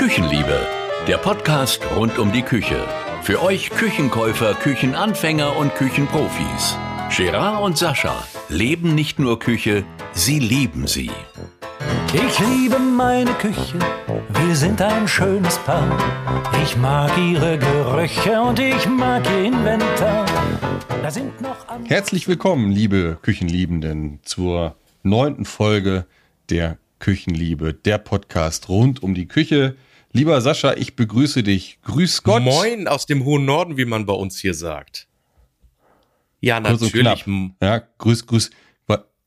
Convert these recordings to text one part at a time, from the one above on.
Küchenliebe, der Podcast rund um die Küche. Für euch Küchenkäufer, Küchenanfänger und Küchenprofis. Gerard und Sascha leben nicht nur Küche, sie lieben sie. Ich liebe meine Küche, wir sind ein schönes Paar. Ich mag ihre Gerüche und ich mag ihr Inventar. Da sind noch Herzlich willkommen, liebe Küchenliebenden, zur neunten Folge der Küchenliebe, der Podcast rund um die Küche. Lieber Sascha, ich begrüße dich. Grüß Gott. Moin aus dem hohen Norden, wie man bei uns hier sagt. Ja, natürlich. Ja, grüß, grüß.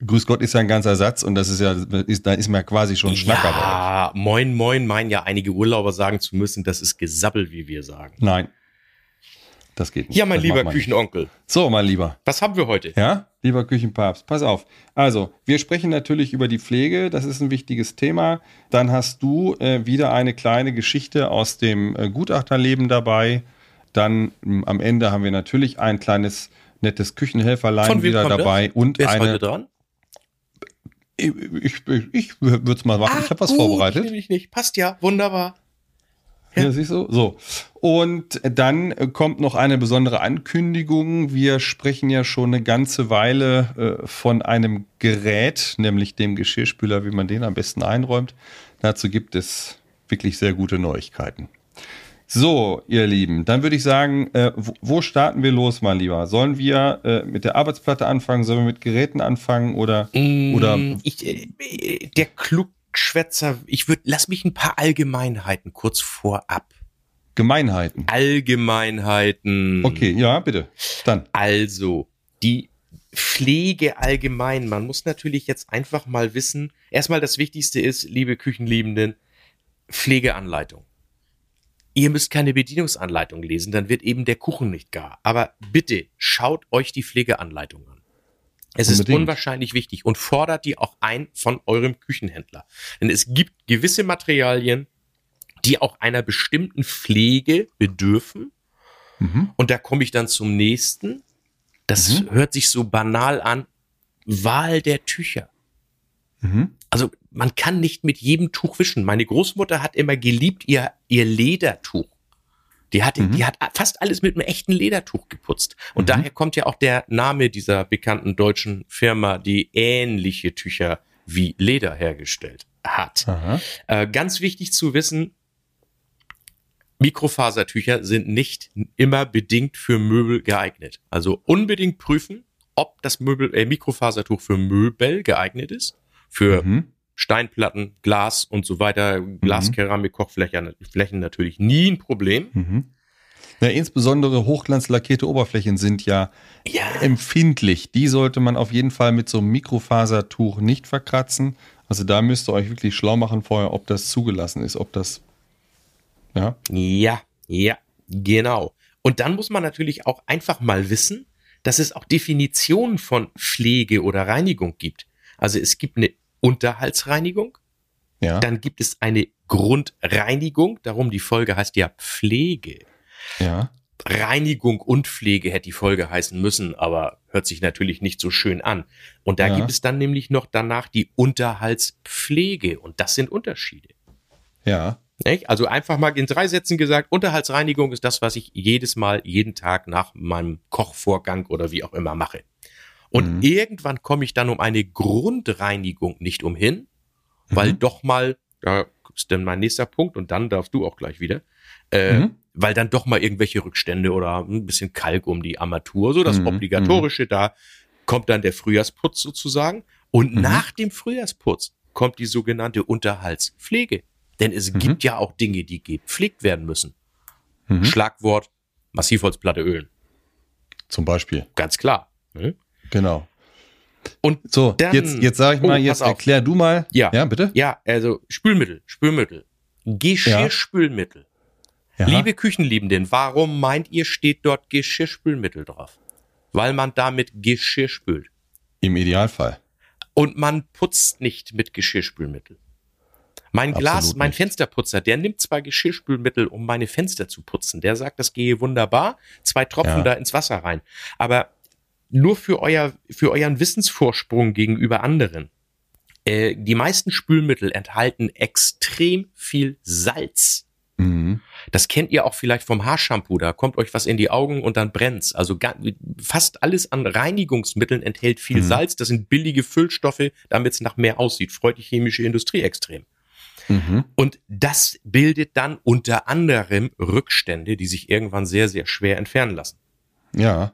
Grüß Gott ist ja ein ganzer Satz und das ist ja, ist, da ist man ja quasi schon Schnacker. Ja, moin, moin meinen ja einige Urlauber sagen zu müssen, das ist Gesabbel, wie wir sagen. Nein, das geht nicht. Ja, mein das lieber Küchenonkel. So, mein Lieber. Was haben wir heute? Ja, lieber Küchenpapst, pass auf. Also, wir sprechen natürlich über die Pflege, das ist ein wichtiges Thema. Dann hast du äh, wieder eine kleine Geschichte aus dem äh, Gutachterleben dabei. Dann mh, am Ende haben wir natürlich ein kleines nettes Küchenhelferlein wieder dabei das? und Wer ist eine heute dran? Ich, ich, ich würde es mal machen. Ach, ich habe was gut, vorbereitet. Ich nicht. Passt ja, wunderbar. Ja. siehst du? So. Und dann kommt noch eine besondere Ankündigung. Wir sprechen ja schon eine ganze Weile äh, von einem Gerät, nämlich dem Geschirrspüler, wie man den am besten einräumt. Dazu gibt es wirklich sehr gute Neuigkeiten. So, ihr Lieben, dann würde ich sagen, äh, wo, starten wir los, mein Lieber? Sollen wir äh, mit der Arbeitsplatte anfangen? Sollen wir mit Geräten anfangen oder mm, oder? Ich, äh, der klug Schwätzer, ich würde, lass mich ein paar Allgemeinheiten kurz vorab. Gemeinheiten. Allgemeinheiten. Okay, ja, bitte. Dann. Also, die Pflege allgemein. Man muss natürlich jetzt einfach mal wissen, erstmal das Wichtigste ist, liebe Küchenliebenden, Pflegeanleitung. Ihr müsst keine Bedienungsanleitung lesen, dann wird eben der Kuchen nicht gar. Aber bitte schaut euch die Pflegeanleitung an. Es Unbedingt. ist unwahrscheinlich wichtig und fordert die auch ein von eurem Küchenhändler. Denn es gibt gewisse Materialien, die auch einer bestimmten Pflege bedürfen. Mhm. Und da komme ich dann zum nächsten. Das mhm. hört sich so banal an. Wahl der Tücher. Mhm. Also man kann nicht mit jedem Tuch wischen. Meine Großmutter hat immer geliebt ihr, ihr Ledertuch. Die hat, mhm. die hat fast alles mit einem echten Ledertuch geputzt. Und mhm. daher kommt ja auch der Name dieser bekannten deutschen Firma, die ähnliche Tücher wie Leder hergestellt hat. Äh, ganz wichtig zu wissen, Mikrofasertücher sind nicht immer bedingt für Möbel geeignet. Also unbedingt prüfen, ob das Möbel, äh, Mikrofasertuch für Möbel geeignet ist, für mhm. Steinplatten, Glas und so weiter, Glas, mhm. Kochflächen Flächen natürlich nie ein Problem. Mhm. Ja, insbesondere hochglanzlackierte Oberflächen sind ja, ja, empfindlich. Die sollte man auf jeden Fall mit so einem Mikrofasertuch nicht verkratzen. Also da müsst ihr euch wirklich schlau machen vorher, ob das zugelassen ist, ob das ja. Ja, ja, genau. Und dann muss man natürlich auch einfach mal wissen, dass es auch Definitionen von Pflege oder Reinigung gibt. Also es gibt eine Unterhaltsreinigung. Ja. Dann gibt es eine Grundreinigung. Darum die Folge heißt ja Pflege. Ja. Reinigung und Pflege hätte die Folge heißen müssen, aber hört sich natürlich nicht so schön an. Und da ja. gibt es dann nämlich noch danach die Unterhaltspflege und das sind Unterschiede. Ja. Also einfach mal in drei Sätzen gesagt, Unterhaltsreinigung ist das, was ich jedes Mal, jeden Tag nach meinem Kochvorgang oder wie auch immer mache. Und mhm. irgendwann komme ich dann um eine Grundreinigung nicht umhin, weil mhm. doch mal, ja, ist dann mein nächster Punkt und dann darfst du auch gleich wieder, äh, mhm. weil dann doch mal irgendwelche Rückstände oder ein bisschen Kalk um die Armatur, so das mhm. Obligatorische, da kommt dann der Frühjahrsputz sozusagen. Und mhm. nach dem Frühjahrsputz kommt die sogenannte Unterhaltspflege. Denn es mhm. gibt ja auch Dinge, die gepflegt werden müssen. Schlagwort Massivholzplatte ölen. Zum Beispiel. Ganz klar. Ne? Genau. Und so, dann, jetzt, jetzt sag ich mal, oh, jetzt erklär du mal. Ja. ja, bitte? Ja, also Spülmittel, Spülmittel. Geschirrspülmittel. Ja. Liebe Küchenliebenden, warum meint ihr, steht dort Geschirrspülmittel drauf? Weil man damit Geschirr spült. Im Idealfall. Und man putzt nicht mit Geschirrspülmittel. Mein Glas, Absolut mein nicht. Fensterputzer, der nimmt zwar Geschirrspülmittel, um meine Fenster zu putzen. Der sagt, das gehe wunderbar. Zwei Tropfen ja. da ins Wasser rein. Aber nur für euer, für euren Wissensvorsprung gegenüber anderen. Äh, die meisten Spülmittel enthalten extrem viel Salz. Mhm. Das kennt ihr auch vielleicht vom Haarshampoo. Da kommt euch was in die Augen und dann brennt's. Also fast alles an Reinigungsmitteln enthält viel Mhm. Salz. Das sind billige Füllstoffe, damit es nach mehr aussieht. Freut die chemische Industrie extrem. Mhm. Und das bildet dann unter anderem Rückstände, die sich irgendwann sehr, sehr schwer entfernen lassen. Ja.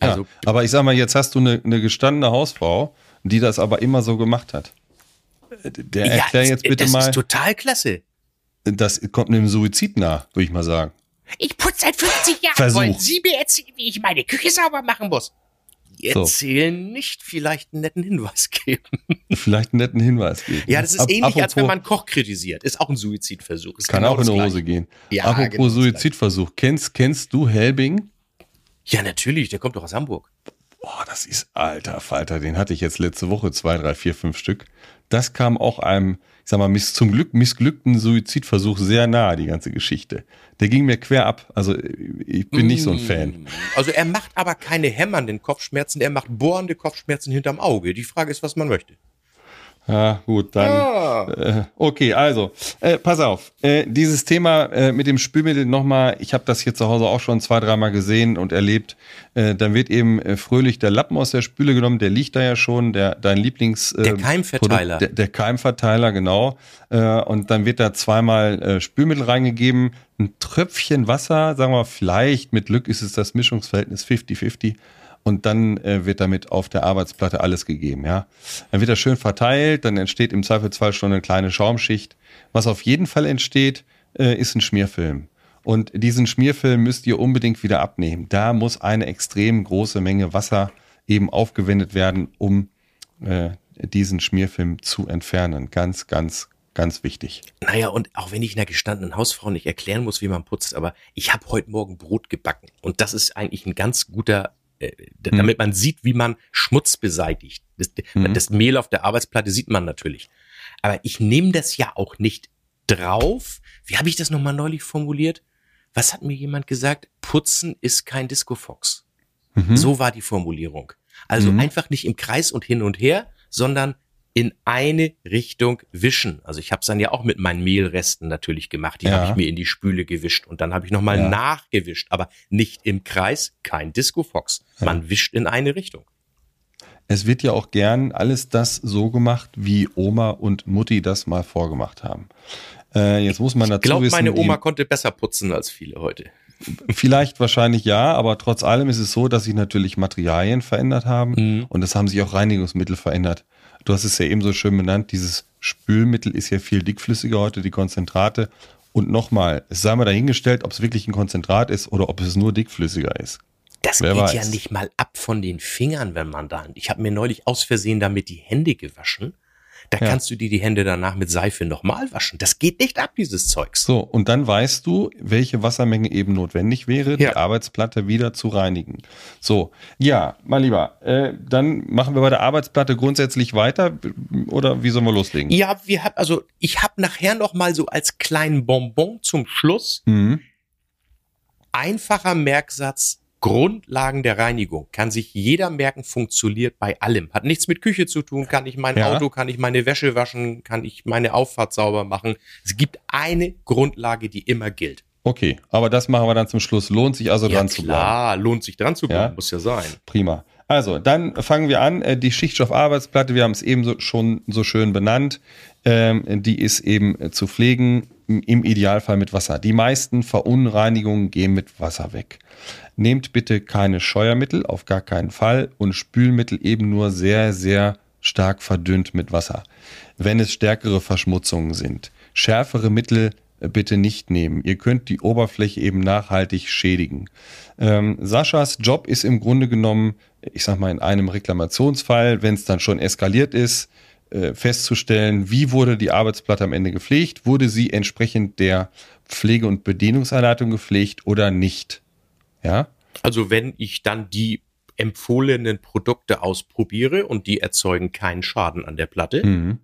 Also ja. Aber ich sag mal, jetzt hast du eine, eine gestandene Hausfrau, die das aber immer so gemacht hat. Der erklär das- jetzt bitte das mal, ist total klasse. das kommt einem Suizid nah, würde ich mal sagen. Ich putze seit 50 Jahren. Versuch. Wollen Sie mir erzählen, wie ich meine Küche sauber machen muss? So. Erzählen nicht vielleicht einen netten Hinweis geben. Vielleicht einen netten Hinweis geben. Ja, das ist Ab- ähnlich, als wenn apropos- man Koch kritisiert. Ist auch ein Suizidversuch. Ist Kann genau auch in das die. Hose gehen. Ja, Apropos genau das Suizidversuch. Kennst, kennst du Helbing? Ja, natürlich, der kommt doch aus Hamburg. Boah, das ist alter Falter. Den hatte ich jetzt letzte Woche zwei, drei, vier, fünf Stück. Das kam auch einem, ich sag mal, miss, zum Glück missglückten Suizidversuch sehr nahe, die ganze Geschichte. Der ging mir quer ab. Also ich bin nicht so ein Fan. Mm. Also er macht aber keine hämmernden Kopfschmerzen, er macht bohrende Kopfschmerzen hinterm Auge. Die Frage ist, was man möchte. Ja, gut, dann. Ah. Äh, okay, also, äh, pass auf. Äh, dieses Thema äh, mit dem Spülmittel nochmal, ich habe das hier zu Hause auch schon zwei, dreimal gesehen und erlebt. Äh, dann wird eben äh, fröhlich der Lappen aus der Spüle genommen, der liegt da ja schon, der dein Lieblings. Der Keimverteiler. Produkt, der, der Keimverteiler, genau. Und dann wird da zweimal Spülmittel reingegeben, ein Tröpfchen Wasser, sagen wir vielleicht mit Glück ist es das Mischungsverhältnis 50-50 und dann äh, wird damit auf der Arbeitsplatte alles gegeben, ja. Dann wird das schön verteilt, dann entsteht im Zweifelsfall schon eine kleine Schaumschicht. Was auf jeden Fall entsteht, äh, ist ein Schmierfilm. Und diesen Schmierfilm müsst ihr unbedingt wieder abnehmen. Da muss eine extrem große Menge Wasser eben aufgewendet werden, um äh, diesen Schmierfilm zu entfernen. Ganz, ganz, ganz wichtig. Naja, und auch wenn ich einer gestandenen Hausfrau nicht erklären muss, wie man putzt, aber ich habe heute Morgen Brot gebacken. Und das ist eigentlich ein ganz guter. Damit man sieht, wie man Schmutz beseitigt. Das, Mhm. das Mehl auf der Arbeitsplatte sieht man natürlich. Aber ich nehme das ja auch nicht drauf. Wie habe ich das nochmal neulich formuliert? Was hat mir jemand gesagt? Putzen ist kein Disco-Fox. Mhm. So war die Formulierung. Also Mhm. einfach nicht im Kreis und hin und her, sondern in eine Richtung wischen. Also ich habe es dann ja auch mit meinen Mehlresten natürlich gemacht. Die Ja. habe ich mir in die Spüle gewischt und dann habe ich nochmal Ja. nachgewischt, aber nicht im Kreis, kein Disco-Fox. Man wischt in eine Richtung. Es wird ja auch gern alles das so gemacht, wie Oma und Mutti das mal vorgemacht haben. Äh, jetzt muss man dazu Ich glaube, wissen, meine Oma konnte besser putzen als viele heute. Vielleicht wahrscheinlich ja, aber trotz allem ist es so, dass sich natürlich Materialien verändert haben Mhm. und es haben sich auch Reinigungsmittel verändert. Du hast es ja eben so schön benannt, dieses Spülmittel ist ja viel dickflüssiger heute, die Konzentrate. Und nochmal, es sei mal dahingestellt, ob es wirklich ein Konzentrat ist oder ob es nur dickflüssiger ist. Das Wer geht weiß. ja nicht mal ab von den Fingern, wenn man da. Ich habe mir neulich aus Versehen damit die Hände gewaschen. Da Ja. kannst du dir die Hände danach mit Seife nochmal waschen. Das geht nicht ab, dieses Zeugs. So, und dann weißt du, welche Wassermenge eben notwendig wäre, die Ja. Arbeitsplatte wieder zu reinigen. So, ja, mein Lieber, äh, dann machen wir bei der Arbeitsplatte grundsätzlich weiter oder wie sollen wir loslegen? Ja, wir haben also ich habe nachher noch mal so als kleinen Bonbon zum Schluss Mhm. einfacher Merksatz Grundlagen der Reinigung kann sich jeder merken, funktioniert bei allem. Hat nichts mit Küche zu tun, kann ich mein Ja. Auto, kann ich meine Wäsche waschen, kann ich meine Auffahrt sauber machen. Es gibt eine Grundlage, die immer gilt. Okay, aber das machen wir dann zum Schluss. Lohnt sich also ja dran zu bleiben. klar, lohnt sich dran zu bleiben, Ja. muss ja sein. Prima. Also, dann fangen wir an. Äh, Die Schichtstoffarbeitsplatte, wir haben es eben so, schon so schön benannt, ähm, die ist eben äh, zu pflegen, im- Idealfall mit Wasser. Die meisten Verunreinigungen gehen mit Wasser weg. Nehmt bitte keine Scheuermittel, auf gar keinen Fall, und Spülmittel eben nur sehr, sehr stark verdünnt mit Wasser. Wenn es stärkere Verschmutzungen sind. Schärfere Mittel äh, bitte nicht nehmen. Ihr könnt die Oberfläche eben nachhaltig schädigen. Ähm, Saschas Job ist im Grunde genommen, ich sag mal, in einem Reklamationsfall, wenn es dann schon eskaliert ist, äh, festzustellen, wie wurde die Arbeitsplatte am Ende gepflegt, wurde sie entsprechend der Pflege- und Bedienungsanleitung gepflegt oder nicht. Ja, Also wenn ich dann die empfohlenen Produkte ausprobiere und die erzeugen keinen Schaden an der Platte, mhm.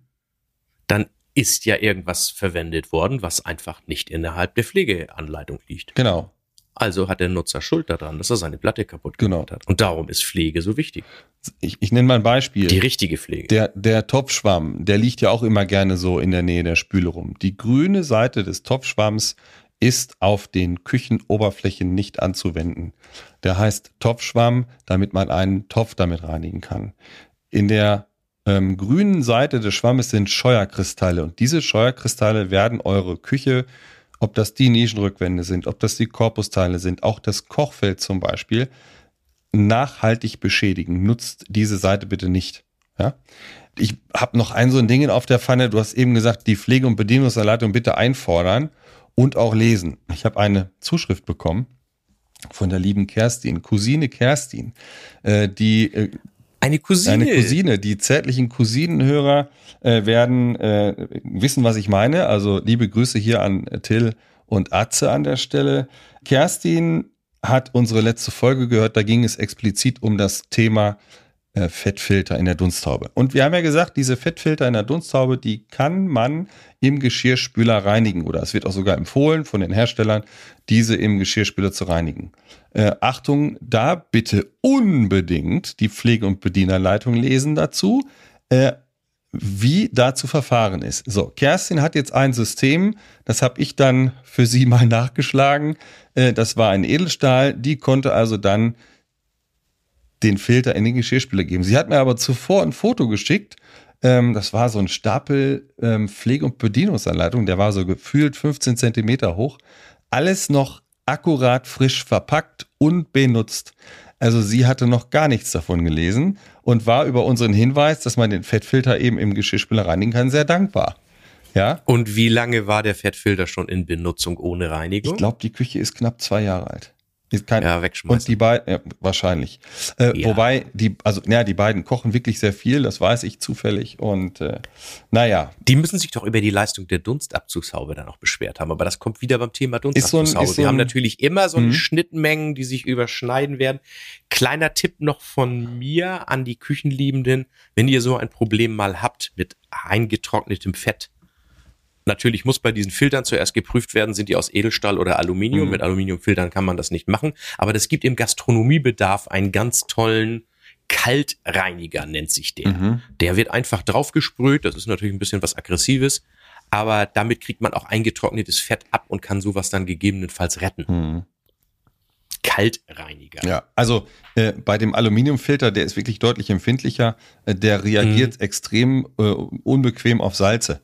dann ist ja irgendwas verwendet worden, was einfach nicht innerhalb der Pflegeanleitung liegt. genau. Also hat der Nutzer Schuld daran, dass er seine Platte kaputt Genau. gemacht hat. Und darum ist Pflege so wichtig. Ich, ich nenne mal ein Beispiel. Die richtige Pflege. Der, der Topfschwamm, der liegt ja auch immer gerne so in der Nähe der Spüle rum. Die grüne Seite des Topfschwamms ist auf den Küchenoberflächen nicht anzuwenden. Der heißt Topfschwamm, damit man einen Topf damit reinigen kann. In der ähm, grünen Seite des Schwammes sind Scheuerkristalle und diese Scheuerkristalle werden eure Küche, ob das die Nischenrückwände sind, ob das die Korpusteile sind, auch das Kochfeld zum Beispiel, nachhaltig beschädigen. Nutzt diese Seite bitte nicht. Ja? Ich habe noch ein so ein Ding auf der Pfanne. Du hast eben gesagt, die Pflege- und Bedienungsanleitung bitte einfordern und auch lesen. Ich habe eine Zuschrift bekommen von der lieben Kerstin, Cousine Kerstin, äh, die äh, Eine Cousine. eine Cousine. Die zärtlichen Cousinenhörer äh, werden äh, wissen, was ich meine. Also liebe Grüße hier an Till und Atze an der Stelle. Kerstin hat unsere letzte Folge gehört. Da ging es explizit um das Thema äh, Fettfilter in der Dunsthaube. Und wir haben ja gesagt, diese Fettfilter in der Dunsthaube, die kann man im Geschirrspüler reinigen. Oder es wird auch sogar empfohlen von den Herstellern, diese im Geschirrspüler zu reinigen. Äh, Achtung, da bitte unbedingt die Pflege- und Bedienerleitung lesen dazu, äh, wie da zu verfahren ist. So, Kerstin hat jetzt ein System, das habe ich dann für sie mal nachgeschlagen. Äh, das war ein Edelstahl, die konnte also dann den Filter in den Geschirrspüler geben. Sie hat mir aber zuvor ein Foto geschickt. Ähm, das war so ein Stapel ähm, Pflege- und Bedienungsanleitung. Der war so gefühlt 15 Zentimeter hoch. Alles noch akkurat frisch verpackt und benutzt. Also sie hatte noch gar nichts davon gelesen und war über unseren Hinweis, dass man den Fettfilter eben im Geschirrspüler reinigen kann, sehr dankbar. Ja, Und wie lange war der Fettfilter schon in Benutzung ohne Reinigung? ich glaube, die Küche ist knapp zwei Jahre alt. Ist kein, Ja, Und wegschmeißen. die beiden, ja, wahrscheinlich. Äh, Ja. Wobei, die, also, ja, die beiden kochen wirklich sehr viel, das weiß ich zufällig. Und äh, naja, Die müssen sich doch über die Leistung der Dunstabzugshaube dann auch beschwert haben. Aber das kommt wieder beim Thema Ist so ein- Dunstabzugshaube. so Wir haben natürlich immer so eine Mhm. Schnittmengen, die sich überschneiden werden. Kleiner Tipp noch von mir an die Küchenliebenden. Wenn ihr so ein Problem mal habt mit eingetrocknetem Fett, Natürlich muss bei diesen Filtern zuerst geprüft werden, sind die aus Edelstahl oder Aluminium. Mhm. Mit Aluminiumfiltern kann man das nicht machen. Aber das gibt im Gastronomiebedarf einen ganz tollen Kaltreiniger, nennt sich der. Mhm. Der wird einfach draufgesprüht. Das ist natürlich ein bisschen was Aggressives. Aber damit kriegt man auch eingetrocknetes Fett ab und kann sowas dann gegebenenfalls retten. hm. Kaltreiniger. ja, also äh, bei dem Aluminiumfilter, der ist wirklich deutlich empfindlicher, äh, der reagiert extrem äh, unbequem auf Salze.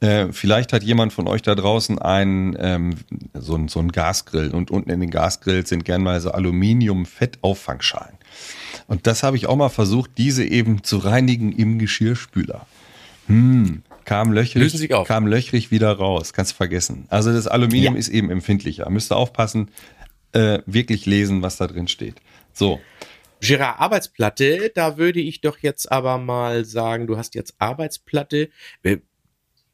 Äh, vielleicht hat jemand von euch da draußen einen, ähm, so, ein- so einen Gasgrill und unten in den Gasgrills sind gern mal so Aluminium-Fettauffangschalen. Und das habe ich auch mal versucht, diese eben zu reinigen im Geschirrspüler. Hm, kam löchrig, Lösen sich auf. kam löchrig wieder raus, kannst vergessen. Also das Aluminium Ja. ist eben empfindlicher. Müsst ihr aufpassen, äh, wirklich lesen, was da drin steht. So, Gerard, Arbeitsplatte, da würde ich doch jetzt aber mal sagen, du hast jetzt Arbeitsplatte.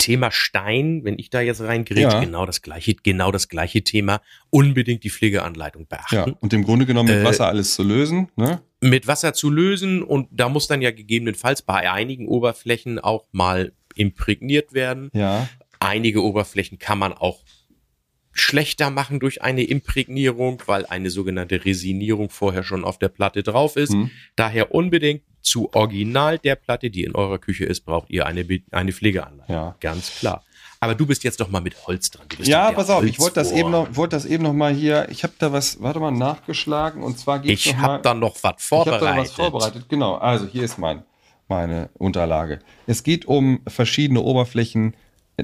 Äh, Thema Stein, wenn ich da jetzt reingrätsche, Ja. genau das gleiche, genau das gleiche Thema. Unbedingt die Pflegeanleitung beachten. ja. Und im Grunde genommen mit Äh, Wasser alles zu lösen, ne? Mit Wasser zu lösen und da muss dann ja gegebenenfalls bei einigen Oberflächen auch mal imprägniert werden. Ja. Einige Oberflächen kann man auch schlechter machen durch eine Imprägnierung, weil eine sogenannte Resinierung vorher schon auf der Platte drauf ist. Hm. Daher unbedingt zu Original der Platte, die in eurer Küche ist, braucht ihr eine, eine Pflegeanleitung. Ja. Ganz klar. Aber du bist jetzt doch mal mit Holz dran. Ja, pass auf, ich wollte das eben noch, wollte das eben noch mal hier, ich habe da was, warte mal, nachgeschlagen und zwar geht's Ich noch habe da noch was Ich habe vorbereitet. da was vorbereitet, genau. Also hier ist mein, meine Unterlage. Es geht um verschiedene Oberflächen,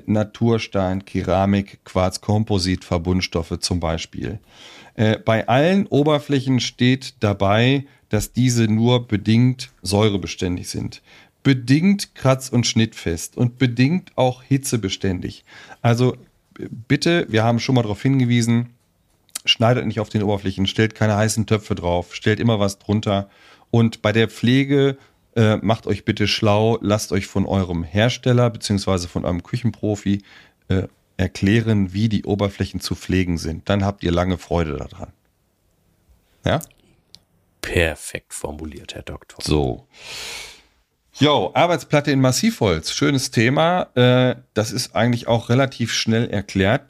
Naturstein, Keramik, Quarz, Komposit, Verbundstoffe zum Beispiel. Äh, bei allen Oberflächen steht dabei, dass diese nur bedingt säurebeständig sind. Bedingt kratz- und schnittfest und bedingt auch hitzebeständig. Also b- bitte, wir haben schon mal darauf hingewiesen, schneidet nicht auf den Oberflächen, stellt keine heißen Töpfe drauf, stellt immer was drunter. Und bei der Pflege äh, macht euch bitte schlau, lasst euch von eurem Hersteller beziehungsweise von eurem Küchenprofi äh, erklären, wie die Oberflächen zu pflegen sind. Dann habt ihr lange Freude daran. Ja? Perfekt formuliert, Herr Doktor. So. Jo, Arbeitsplatte in Massivholz, schönes Thema. Äh, das ist eigentlich auch relativ schnell erklärt.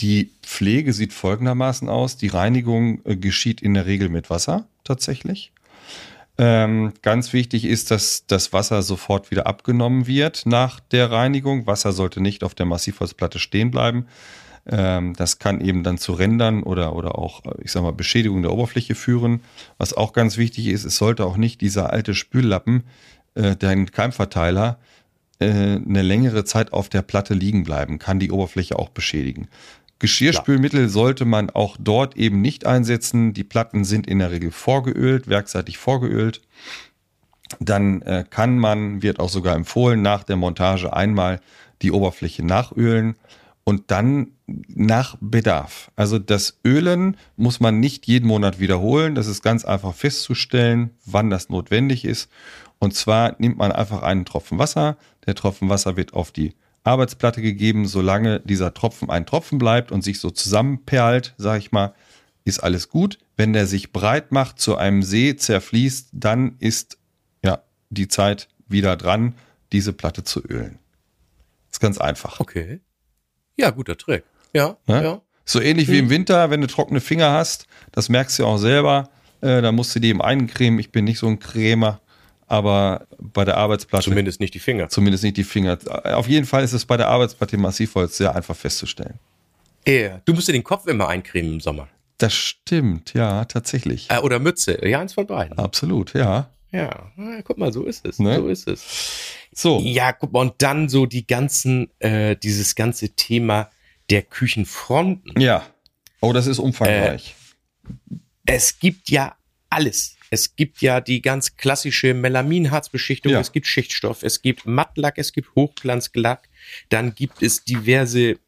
die Pflege sieht folgendermaßen aus. Die Reinigung äh, geschieht in der Regel mit Wasser tatsächlich. Ähm, ganz wichtig ist, dass das Wasser sofort wieder abgenommen wird nach der Reinigung. Wasser sollte nicht auf der Massivholzplatte stehen bleiben. Ähm, das kann eben dann zu Rändern oder, oder auch, ich sag mal, Beschädigung der Oberfläche führen. Was auch ganz wichtig ist, es sollte auch nicht dieser alte Spüllappen, äh, dein Keimverteiler, äh, eine längere Zeit auf der Platte liegen bleiben, kann die Oberfläche auch beschädigen. Geschirrspülmittel sollte man auch dort eben nicht einsetzen. Die Platten sind in der Regel vorgeölt, werkseitig vorgeölt. Dann äh, kann man, wird auch sogar empfohlen, nach der Montage einmal die Oberfläche nachölen und dann nach Bedarf. Also das Ölen muss man nicht jeden Monat wiederholen. Das ist ganz einfach festzustellen, wann das notwendig ist. Und zwar nimmt man einfach einen Tropfen Wasser. Der Tropfen Wasser wird auf die Arbeitsplatte gegeben, solange dieser Tropfen ein Tropfen bleibt und sich so zusammenperlt, sage ich mal, ist alles gut. Wenn der sich breit macht, zu einem See zerfließt, dann ist ja die Zeit wieder dran, diese Platte zu ölen. Ist ganz einfach. Okay. Ja, guter Trick. Ja, Ne? ja. So ähnlich wie im Winter, wenn du trockene Finger hast, das merkst du auch selber. Äh, da musst du die eben eincremen. Ich bin nicht so ein Cremer, aber bei der Arbeitsplatte Zumindest nicht die Finger. zumindest nicht die Finger. Auf jeden Fall ist es bei der Arbeitsplatte im Massivholz sehr einfach festzustellen. Ja. Du musst dir den Kopf immer eincremen im Sommer. Das stimmt, ja, tatsächlich. Äh, oder Mütze. Ja, eins von beiden. Absolut, ja. Ja. Na, guck mal, so ist es. Ne? So ist es. So, Ja, guck mal, und dann so die ganzen, äh, dieses ganze Thema der Küchenfronten. ja. Oh, das ist umfangreich. Es gibt ja alles. Es gibt ja die ganz klassische Melaminharzbeschichtung, Ja. es gibt Schichtstoff, es gibt Mattlack, es gibt Hochglanzlack, dann gibt es diverse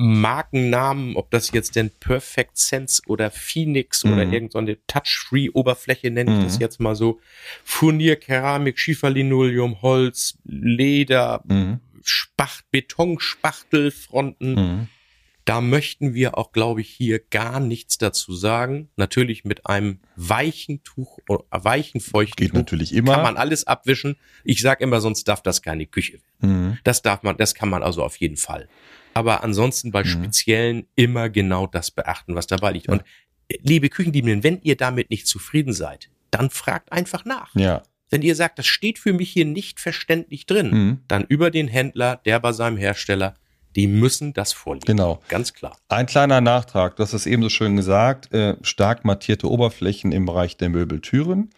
Markennamen, ob das jetzt denn Perfect Sense oder Phoenix oder Mhm. irgendeine Touch-Free-Oberfläche nenne ich das Mhm. jetzt mal so. Furnier, Keramik, Schieferlinoleum, Holz, Leder, Mhm. Spacht, Betonspachtelfronten. Mhm. Da möchten wir auch, glaube ich, hier gar nichts dazu sagen. Natürlich mit einem weichen Tuch, oder weichen, feuchten Geht Tuch natürlich immer. kann man alles abwischen. Ich sage immer, sonst darf das keine Küche werden. Mhm. Das darf man, das kann man also auf jeden Fall. Aber ansonsten bei Mhm. Speziellen immer genau das beachten, was dabei liegt. Und äh, liebe Küchenliebenden, wenn ihr damit nicht zufrieden seid, dann fragt einfach nach. Ja. Wenn ihr sagt, das steht für mich hier nicht verständlich drin, Mhm. dann über den Händler, der bei seinem Hersteller, die müssen das vorlegen. Genau. Ganz klar. Ein kleiner Nachtrag, du hast es eben so schön gesagt, äh, stark mattierte Oberflächen im Bereich der Möbeltüren.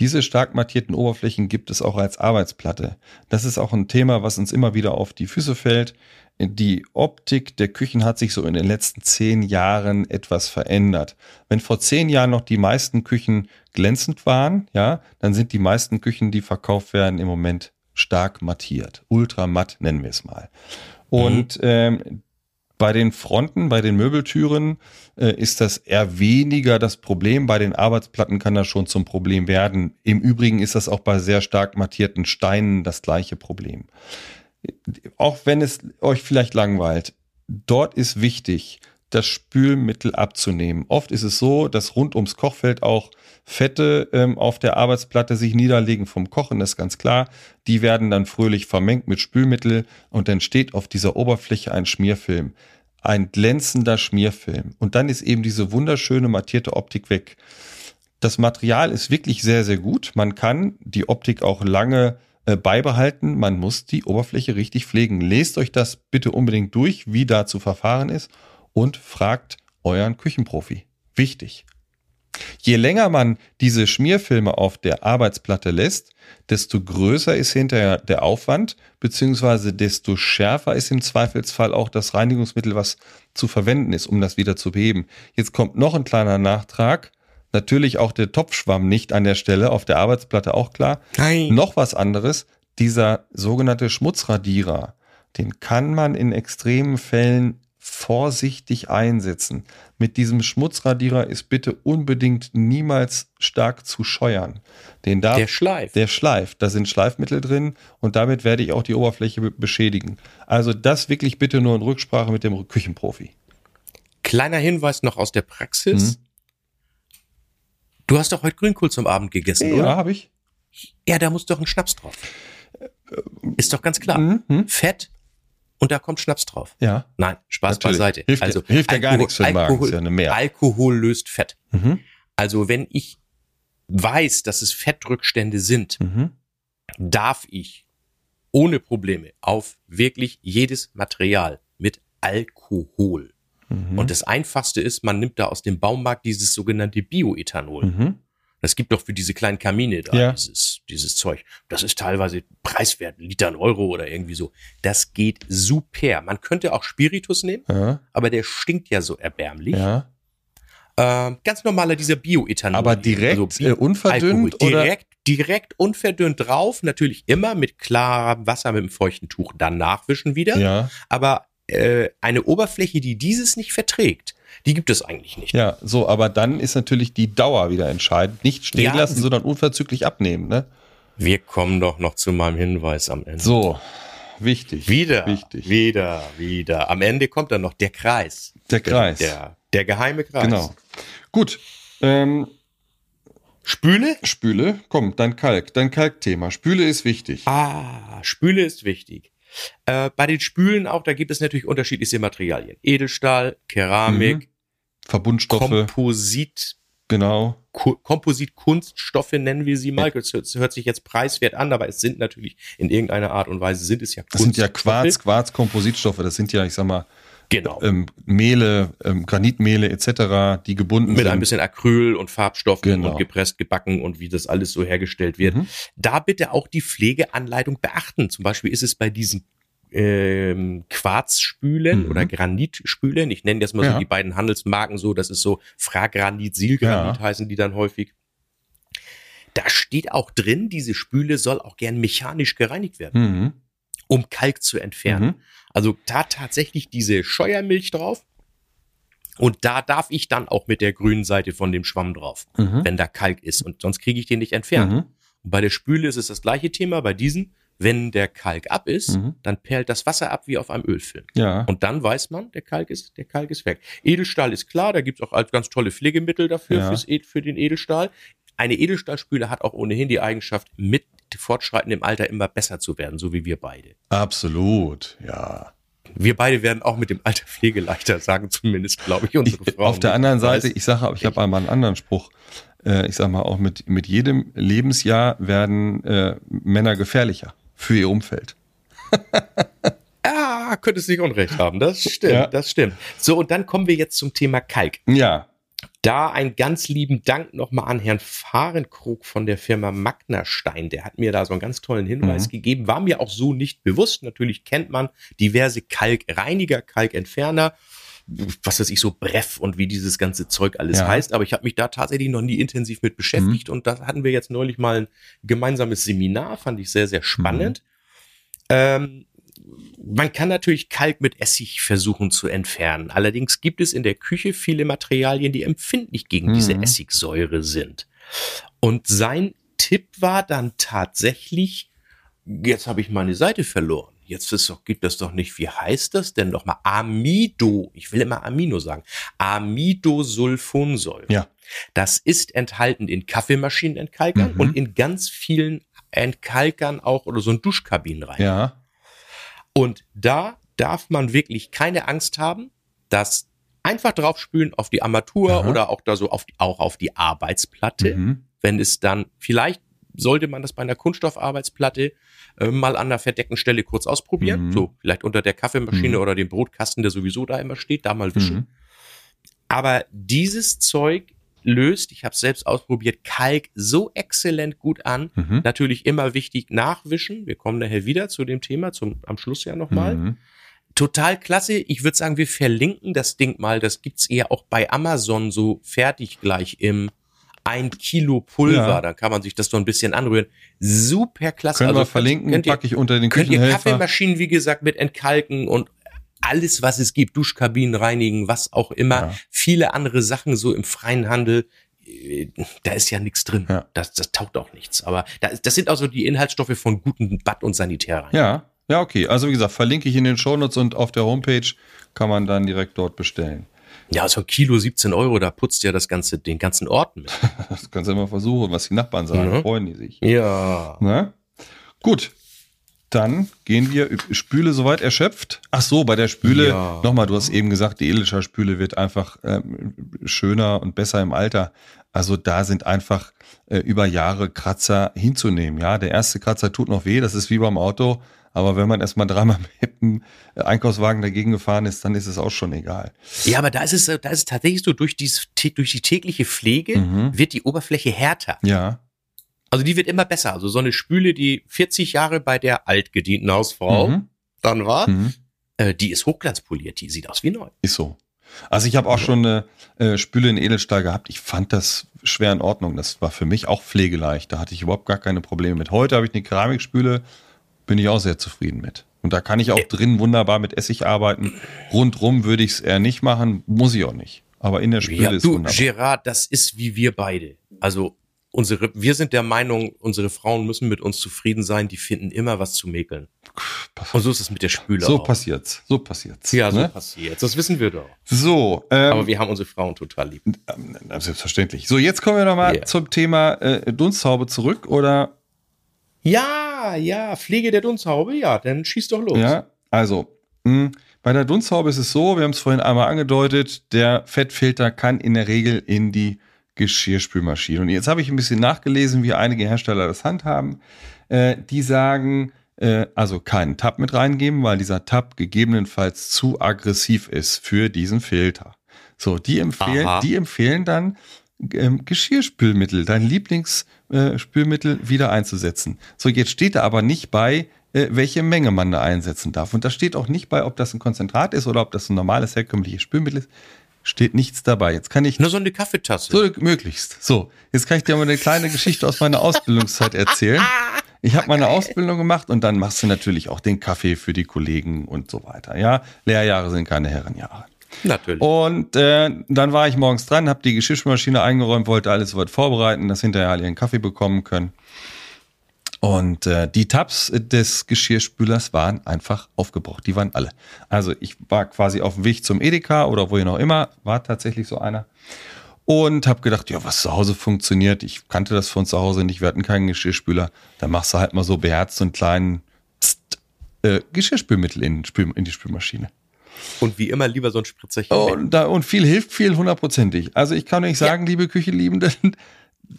Diese stark mattierten Oberflächen gibt es auch als Arbeitsplatte. Das ist auch ein Thema, was uns immer wieder auf die Füße fällt. Die Optik der Küchen hat sich so in den letzten zehn Jahren etwas verändert. Wenn vor zehn Jahren noch die meisten Küchen glänzend waren, ja, dann sind die meisten Küchen, die verkauft werden, im Moment stark mattiert. Ultramatt nennen wir es mal. Und ähm, bei den Fronten, bei den Möbeltüren äh, ist das eher weniger das Problem. Bei den Arbeitsplatten kann das schon zum Problem werden. Im Übrigen ist das auch bei sehr stark mattierten Steinen das gleiche Problem. Auch wenn es euch vielleicht langweilt, dort ist wichtig, das Spülmittel abzunehmen. Oft ist es so, dass rund ums Kochfeld auch Fette ähm, auf der Arbeitsplatte sich niederlegen vom Kochen, das ist ganz klar. Die werden dann fröhlich vermengt mit Spülmittel und dann steht auf dieser Oberfläche ein Schmierfilm. Ein glänzender Schmierfilm. Und dann ist eben diese wunderschöne mattierte Optik weg. Das Material ist wirklich sehr, sehr gut. Man kann die Optik auch lange äh, beibehalten. Man muss die Oberfläche richtig pflegen. Lest euch das bitte unbedingt durch, wie da zu verfahren ist und fragt euren Küchenprofi. Wichtig. Je länger man diese Schmierfilme auf der Arbeitsplatte lässt, desto größer ist hinterher der Aufwand, beziehungsweise desto schärfer ist im Zweifelsfall auch das Reinigungsmittel, was zu verwenden ist, um das wieder zu beheben. Jetzt kommt noch ein kleiner Nachtrag. Natürlich auch der Topfschwamm nicht an der Stelle, auf der Arbeitsplatte auch klar. Nein. Noch was anderes, dieser sogenannte Schmutzradierer, den kann man in extremen Fällen vorsichtig einsetzen. Mit diesem Schmutzradierer ist bitte unbedingt niemals stark zu scheuern. Den darf, Der Schleif. der schleift, da sind Schleifmittel drin und damit werde ich auch die Oberfläche be- beschädigen. Also das wirklich bitte nur in Rücksprache mit dem Küchenprofi. Kleiner Hinweis noch aus der Praxis. Mhm. Du hast doch heute Grünkohl zum Abend gegessen, oder? habe ich. Ja, da muss doch ein Schnaps drauf. Ist doch ganz klar. Mhm. Fett, und da kommt Schnaps drauf. Ja. Nein, Spaß Natürlich. beiseite. Hilft ja- hilft ja gar nichts für den Magen, Alkohol, ja Mehr. Alkohol löst Fett. Mhm. Also wenn ich weiß, dass es Fettrückstände sind, Mhm. darf ich ohne Probleme auf wirklich jedes Material mit Alkohol. Mhm. Und das einfachste ist, man nimmt da aus dem Baumarkt dieses sogenannte Bioethanol. Das gibt doch für diese kleinen Kamine da, Ja. dieses, dieses Zeug. Das ist teilweise preiswert, Liter Euro oder irgendwie so. Das geht super. Man könnte auch Spiritus nehmen, Ja. aber der stinkt ja so erbärmlich. ja. Ähm, ganz normaler dieser Bioethanol. Aber direkt, Bi- äh, unverdünnt Alkohol. oder- direkt, direkt unverdünnt drauf. Natürlich immer mit klarem Wasser mit einem feuchten Tuch dann nachwischen wieder. Ja. Aber äh, eine Oberfläche, die dieses nicht verträgt, die gibt es eigentlich nicht. Ja, so, aber dann ist natürlich die Dauer wieder entscheidend. Nicht stehen Ja. lassen, sondern unverzüglich abnehmen, ne? Wir kommen doch noch zu meinem Hinweis am Ende. So, wichtig. Wieder, Wichtig. wieder, wieder. Am Ende kommt dann noch der Kreis. Der Kreis. Der, der geheime Kreis. Genau. Gut. Ähm, Spüle? Spüle, komm, dein Kalk, dein Kalkthema. Spüle ist wichtig. Ah, Spüle ist wichtig. Äh, bei den Spülen auch, da gibt es natürlich unterschiedliche Materialien. Edelstahl, Keramik, Mhm. Verbundstoffe, Komposit, genau. Ku- Kompositkunststoffe nennen wir sie mal. Das hört, sich jetzt preiswert an, aber es sind natürlich in irgendeiner Art und Weise sind es ja Das sind ja Kunststoffe. Quarz, Quarz-Kompositstoffe. Das sind ja, ich sag mal, Genau. ähm, Mehle, ähm, Granitmehle etc., die gebunden mit sind. ein bisschen Acryl und Farbstoffen Genau. und gepresst, gebacken und wie das alles so hergestellt wird. Mhm. Da bitte auch die Pflegeanleitung beachten. Zum Beispiel ist es bei diesen ähm, Quarzspülen Mhm. oder Granitspülen. Ich nenne jetzt mal Ja. so die beiden Handelsmarken so. Das ist so Fragranit, Silgranit Ja. heißen die dann häufig. Da steht auch drin, diese Spüle soll auch gern mechanisch gereinigt werden, Mhm. Um Kalk zu entfernen. Mhm. Also da tatsächlich diese Scheuermilch drauf. Und da darf ich dann auch mit der grünen Seite von dem Schwamm drauf, Mhm. wenn da Kalk ist. Und sonst kriege ich den nicht entfernt. Mhm. Und bei der Spüle ist es das gleiche Thema. Bei diesen, wenn der Kalk ab ist, Mhm. dann perlt das Wasser ab wie auf einem Ölfilm. Ja. Und dann weiß man, der Kalk ist, der Kalk ist weg. Edelstahl ist klar, da gibt's auch als ganz tolle Pflegemittel dafür, Ja. fürs, Ed- für den Edelstahl. Eine Edelstahlspüle hat auch ohnehin die Eigenschaft, mit fortschreitendem Alter immer besser zu werden, so wie wir beide. Absolut, ja. Wir beide werden auch mit dem Alter pflegeleichter, sagen zumindest, glaube ich, unsere Ich, Frauen. auf der anderen Seite, ich sage, ich habe einmal einen anderen Spruch. Äh, ich sage mal, auch mit, mit jedem Lebensjahr werden äh, Männer gefährlicher für ihr Umfeld. Ah, könntest nicht Unrecht haben. Das stimmt, Ja. das stimmt. So, und dann kommen wir jetzt zum Thema Kalk. Ja, Da einen ganz lieben Dank nochmal an Herrn Fahrenkrug von der Firma Magnerstein. Der hat mir da so einen ganz tollen Hinweis Mhm. gegeben. War mir auch so nicht bewusst. Natürlich kennt man diverse Kalkreiniger, Kalkentferner, was weiß ich, so Breff und wie dieses ganze Zeug alles Ja. heißt. Aber ich habe mich da tatsächlich noch nie intensiv mit beschäftigt. Und da hatten wir jetzt neulich mal ein gemeinsames Seminar. Fand ich sehr, sehr spannend. Ähm, man kann natürlich Kalk mit Essig versuchen zu entfernen. Allerdings gibt es in der Küche viele Materialien, die empfindlich gegen diese Mhm. Essigsäure sind. Und sein Tipp war dann tatsächlich, jetzt habe ich meine Seite verloren. Jetzt ist doch, gibt es doch nicht, wie heißt das denn nochmal? Amido, ich will immer Amino sagen. Amidosulfonsäure. Ja. Das ist enthalten in Kaffeemaschinenentkalkern Mhm. und in ganz vielen Entkalkern auch oder so ein Duschkabinen rein. ja. Und da darf man wirklich keine Angst haben, dass einfach draufspülen auf die Armatur Aha. oder auch da so auf die, auch auf die Arbeitsplatte. Mhm. Wenn es dann vielleicht sollte man das bei einer Kunststoffarbeitsplatte äh, mal an der verdeckten Stelle kurz ausprobieren. Mhm. So, vielleicht unter der Kaffeemaschine Mhm. oder dem Brotkasten, der sowieso da immer steht, da mal wischen. Mhm. Aber dieses Zeug löst, ich habe es selbst ausprobiert, Kalk so exzellent gut an. Mhm. Natürlich immer wichtig nachwischen. Wir kommen nachher wieder zu dem Thema, zum, am Schluss ja nochmal. Mhm. Total klasse. Ich würde sagen, wir verlinken das Ding mal. Das gibt's eher auch bei Amazon so fertig gleich im ein Kilo Pulver. Ja. Dann kann man sich das so ein bisschen anrühren. Super klasse. Können wir könnt- verlinken, ihr, packe ich unter den könnt ihr Küchenhelfer. Kaffeemaschinen, wie gesagt, mit entkalken und alles, was es gibt, Duschkabinen reinigen, was auch immer, Ja. viele andere Sachen so im freien Handel. äh, Da ist ja nichts drin. Ja. Das, das taugt auch nichts. Aber das, das sind also die Inhaltsstoffe von guten Bad- und Sanitärreinigen. Ja, ja, okay. Also wie gesagt, verlinke ich in den Shownotes und auf der Homepage kann man dann direkt dort bestellen. Ja, so ein Kilo 17 Euro, da putzt ja das ganze, den ganzen Ort mit. Das kannst du immer versuchen, was die Nachbarn sagen, Mhm. freuen die sich. Ja. Ne? Gut. Dann gehen wir, Spüle soweit erschöpft. Ach so, bei der Spüle, Ja. nochmal, du hast eben gesagt, die Edelstahl Spüle wird einfach ähm, schöner und besser im Alter. Also da sind einfach äh, über Jahre Kratzer hinzunehmen. Ja, der erste Kratzer tut noch weh, das ist wie beim Auto. Aber wenn man erstmal dreimal mit dem Einkaufswagen dagegen gefahren ist, dann ist es auch schon egal. Ja, aber da ist es, da ist es tatsächlich so, durch, dies, durch die tägliche Pflege Mhm. wird die Oberfläche härter. Ja. Also die wird immer besser. Also so eine Spüle, die 40 Jahre bei der altgedienten Hausfrau Mhm. dann war, Mhm. äh, die ist hochglanzpoliert, die sieht aus wie neu. Ist so. Also ich habe auch schon eine äh, Spüle in Edelstahl gehabt. Ich fand das schwer in Ordnung. Das war für mich auch pflegeleicht. Da hatte ich überhaupt gar keine Probleme mit. Heute habe ich eine Keramikspüle, bin ich auch sehr zufrieden mit. Und da kann ich auch drin wunderbar mit Essig arbeiten. Rundrum würde ich es eher nicht machen, muss ich auch nicht. Aber in der Spüle Ja, ist du, wunderbar. Gerard, das ist wie wir beide. Also unsere, wir sind der Meinung, unsere Frauen müssen mit uns zufrieden sein, die finden immer was zu mäkeln. Und so ist es mit der Spüle So auch. passiert's. So passiert's. Ja, so ne? passiert. Das wissen wir doch. So, ähm, Aber wir haben unsere Frauen total lieb. ähm, selbstverständlich. So, jetzt kommen wir nochmal Ja. zum Thema äh, Dunsthaube zurück oder Ja, ja, Pflege der Dunsthaube, ja, dann schieß doch los. Ja, also, mh, bei der Dunsthaube ist es so, wir haben es vorhin einmal angedeutet, der Fettfilter kann in der Regel in die Geschirrspülmaschine. Und jetzt habe ich ein bisschen nachgelesen, wie einige Hersteller das handhaben. Äh, die sagen, äh, also keinen Tab mit reingeben, weil dieser Tab gegebenenfalls zu aggressiv ist für diesen Filter. So, die empfehlen, Aha. die empfehlen dann, ähm, Geschirrspülmittel, dein Lieblingsspülmittel äh, wieder einzusetzen. So, jetzt steht da aber nicht bei, äh, welche Menge man da einsetzen darf. Und da steht auch nicht bei, ob das ein Konzentrat ist oder ob das ein normales herkömmliches Spülmittel ist. Steht nichts dabei. Jetzt kann ich Nur so eine Kaffeetasse. so möglichst. So, jetzt kann ich dir mal eine kleine Geschichte aus meiner Ausbildungszeit erzählen. Ich habe meine Ausbildung gemacht und dann machst du natürlich auch den Kaffee für die Kollegen und so weiter. Ja, Lehrjahre sind keine Herrenjahre. Natürlich. Und äh, dann war ich morgens dran, habe die Geschirrspülmaschine eingeräumt, wollte alles soweit vorbereiten, dass hinterher alle ihren Kaffee bekommen können. Und äh, die Tabs des Geschirrspülers waren einfach aufgebraucht. Die waren alle. Also ich war quasi auf dem Weg zum Edeka oder wohin auch immer, war tatsächlich so einer. Und habe gedacht, ja, was zu Hause funktioniert. Ich kannte das von zu Hause nicht. Wir hatten keinen Geschirrspüler. Da machst du halt mal so beherzt so einen kleinen Psst, äh, Geschirrspülmittel in, in die Spülmaschine. Und wie immer lieber so ein Spritzerchen. Oh, und, da, und viel hilft viel hundertprozentig. Also ich kann euch sagen, liebe Küchenliebenden,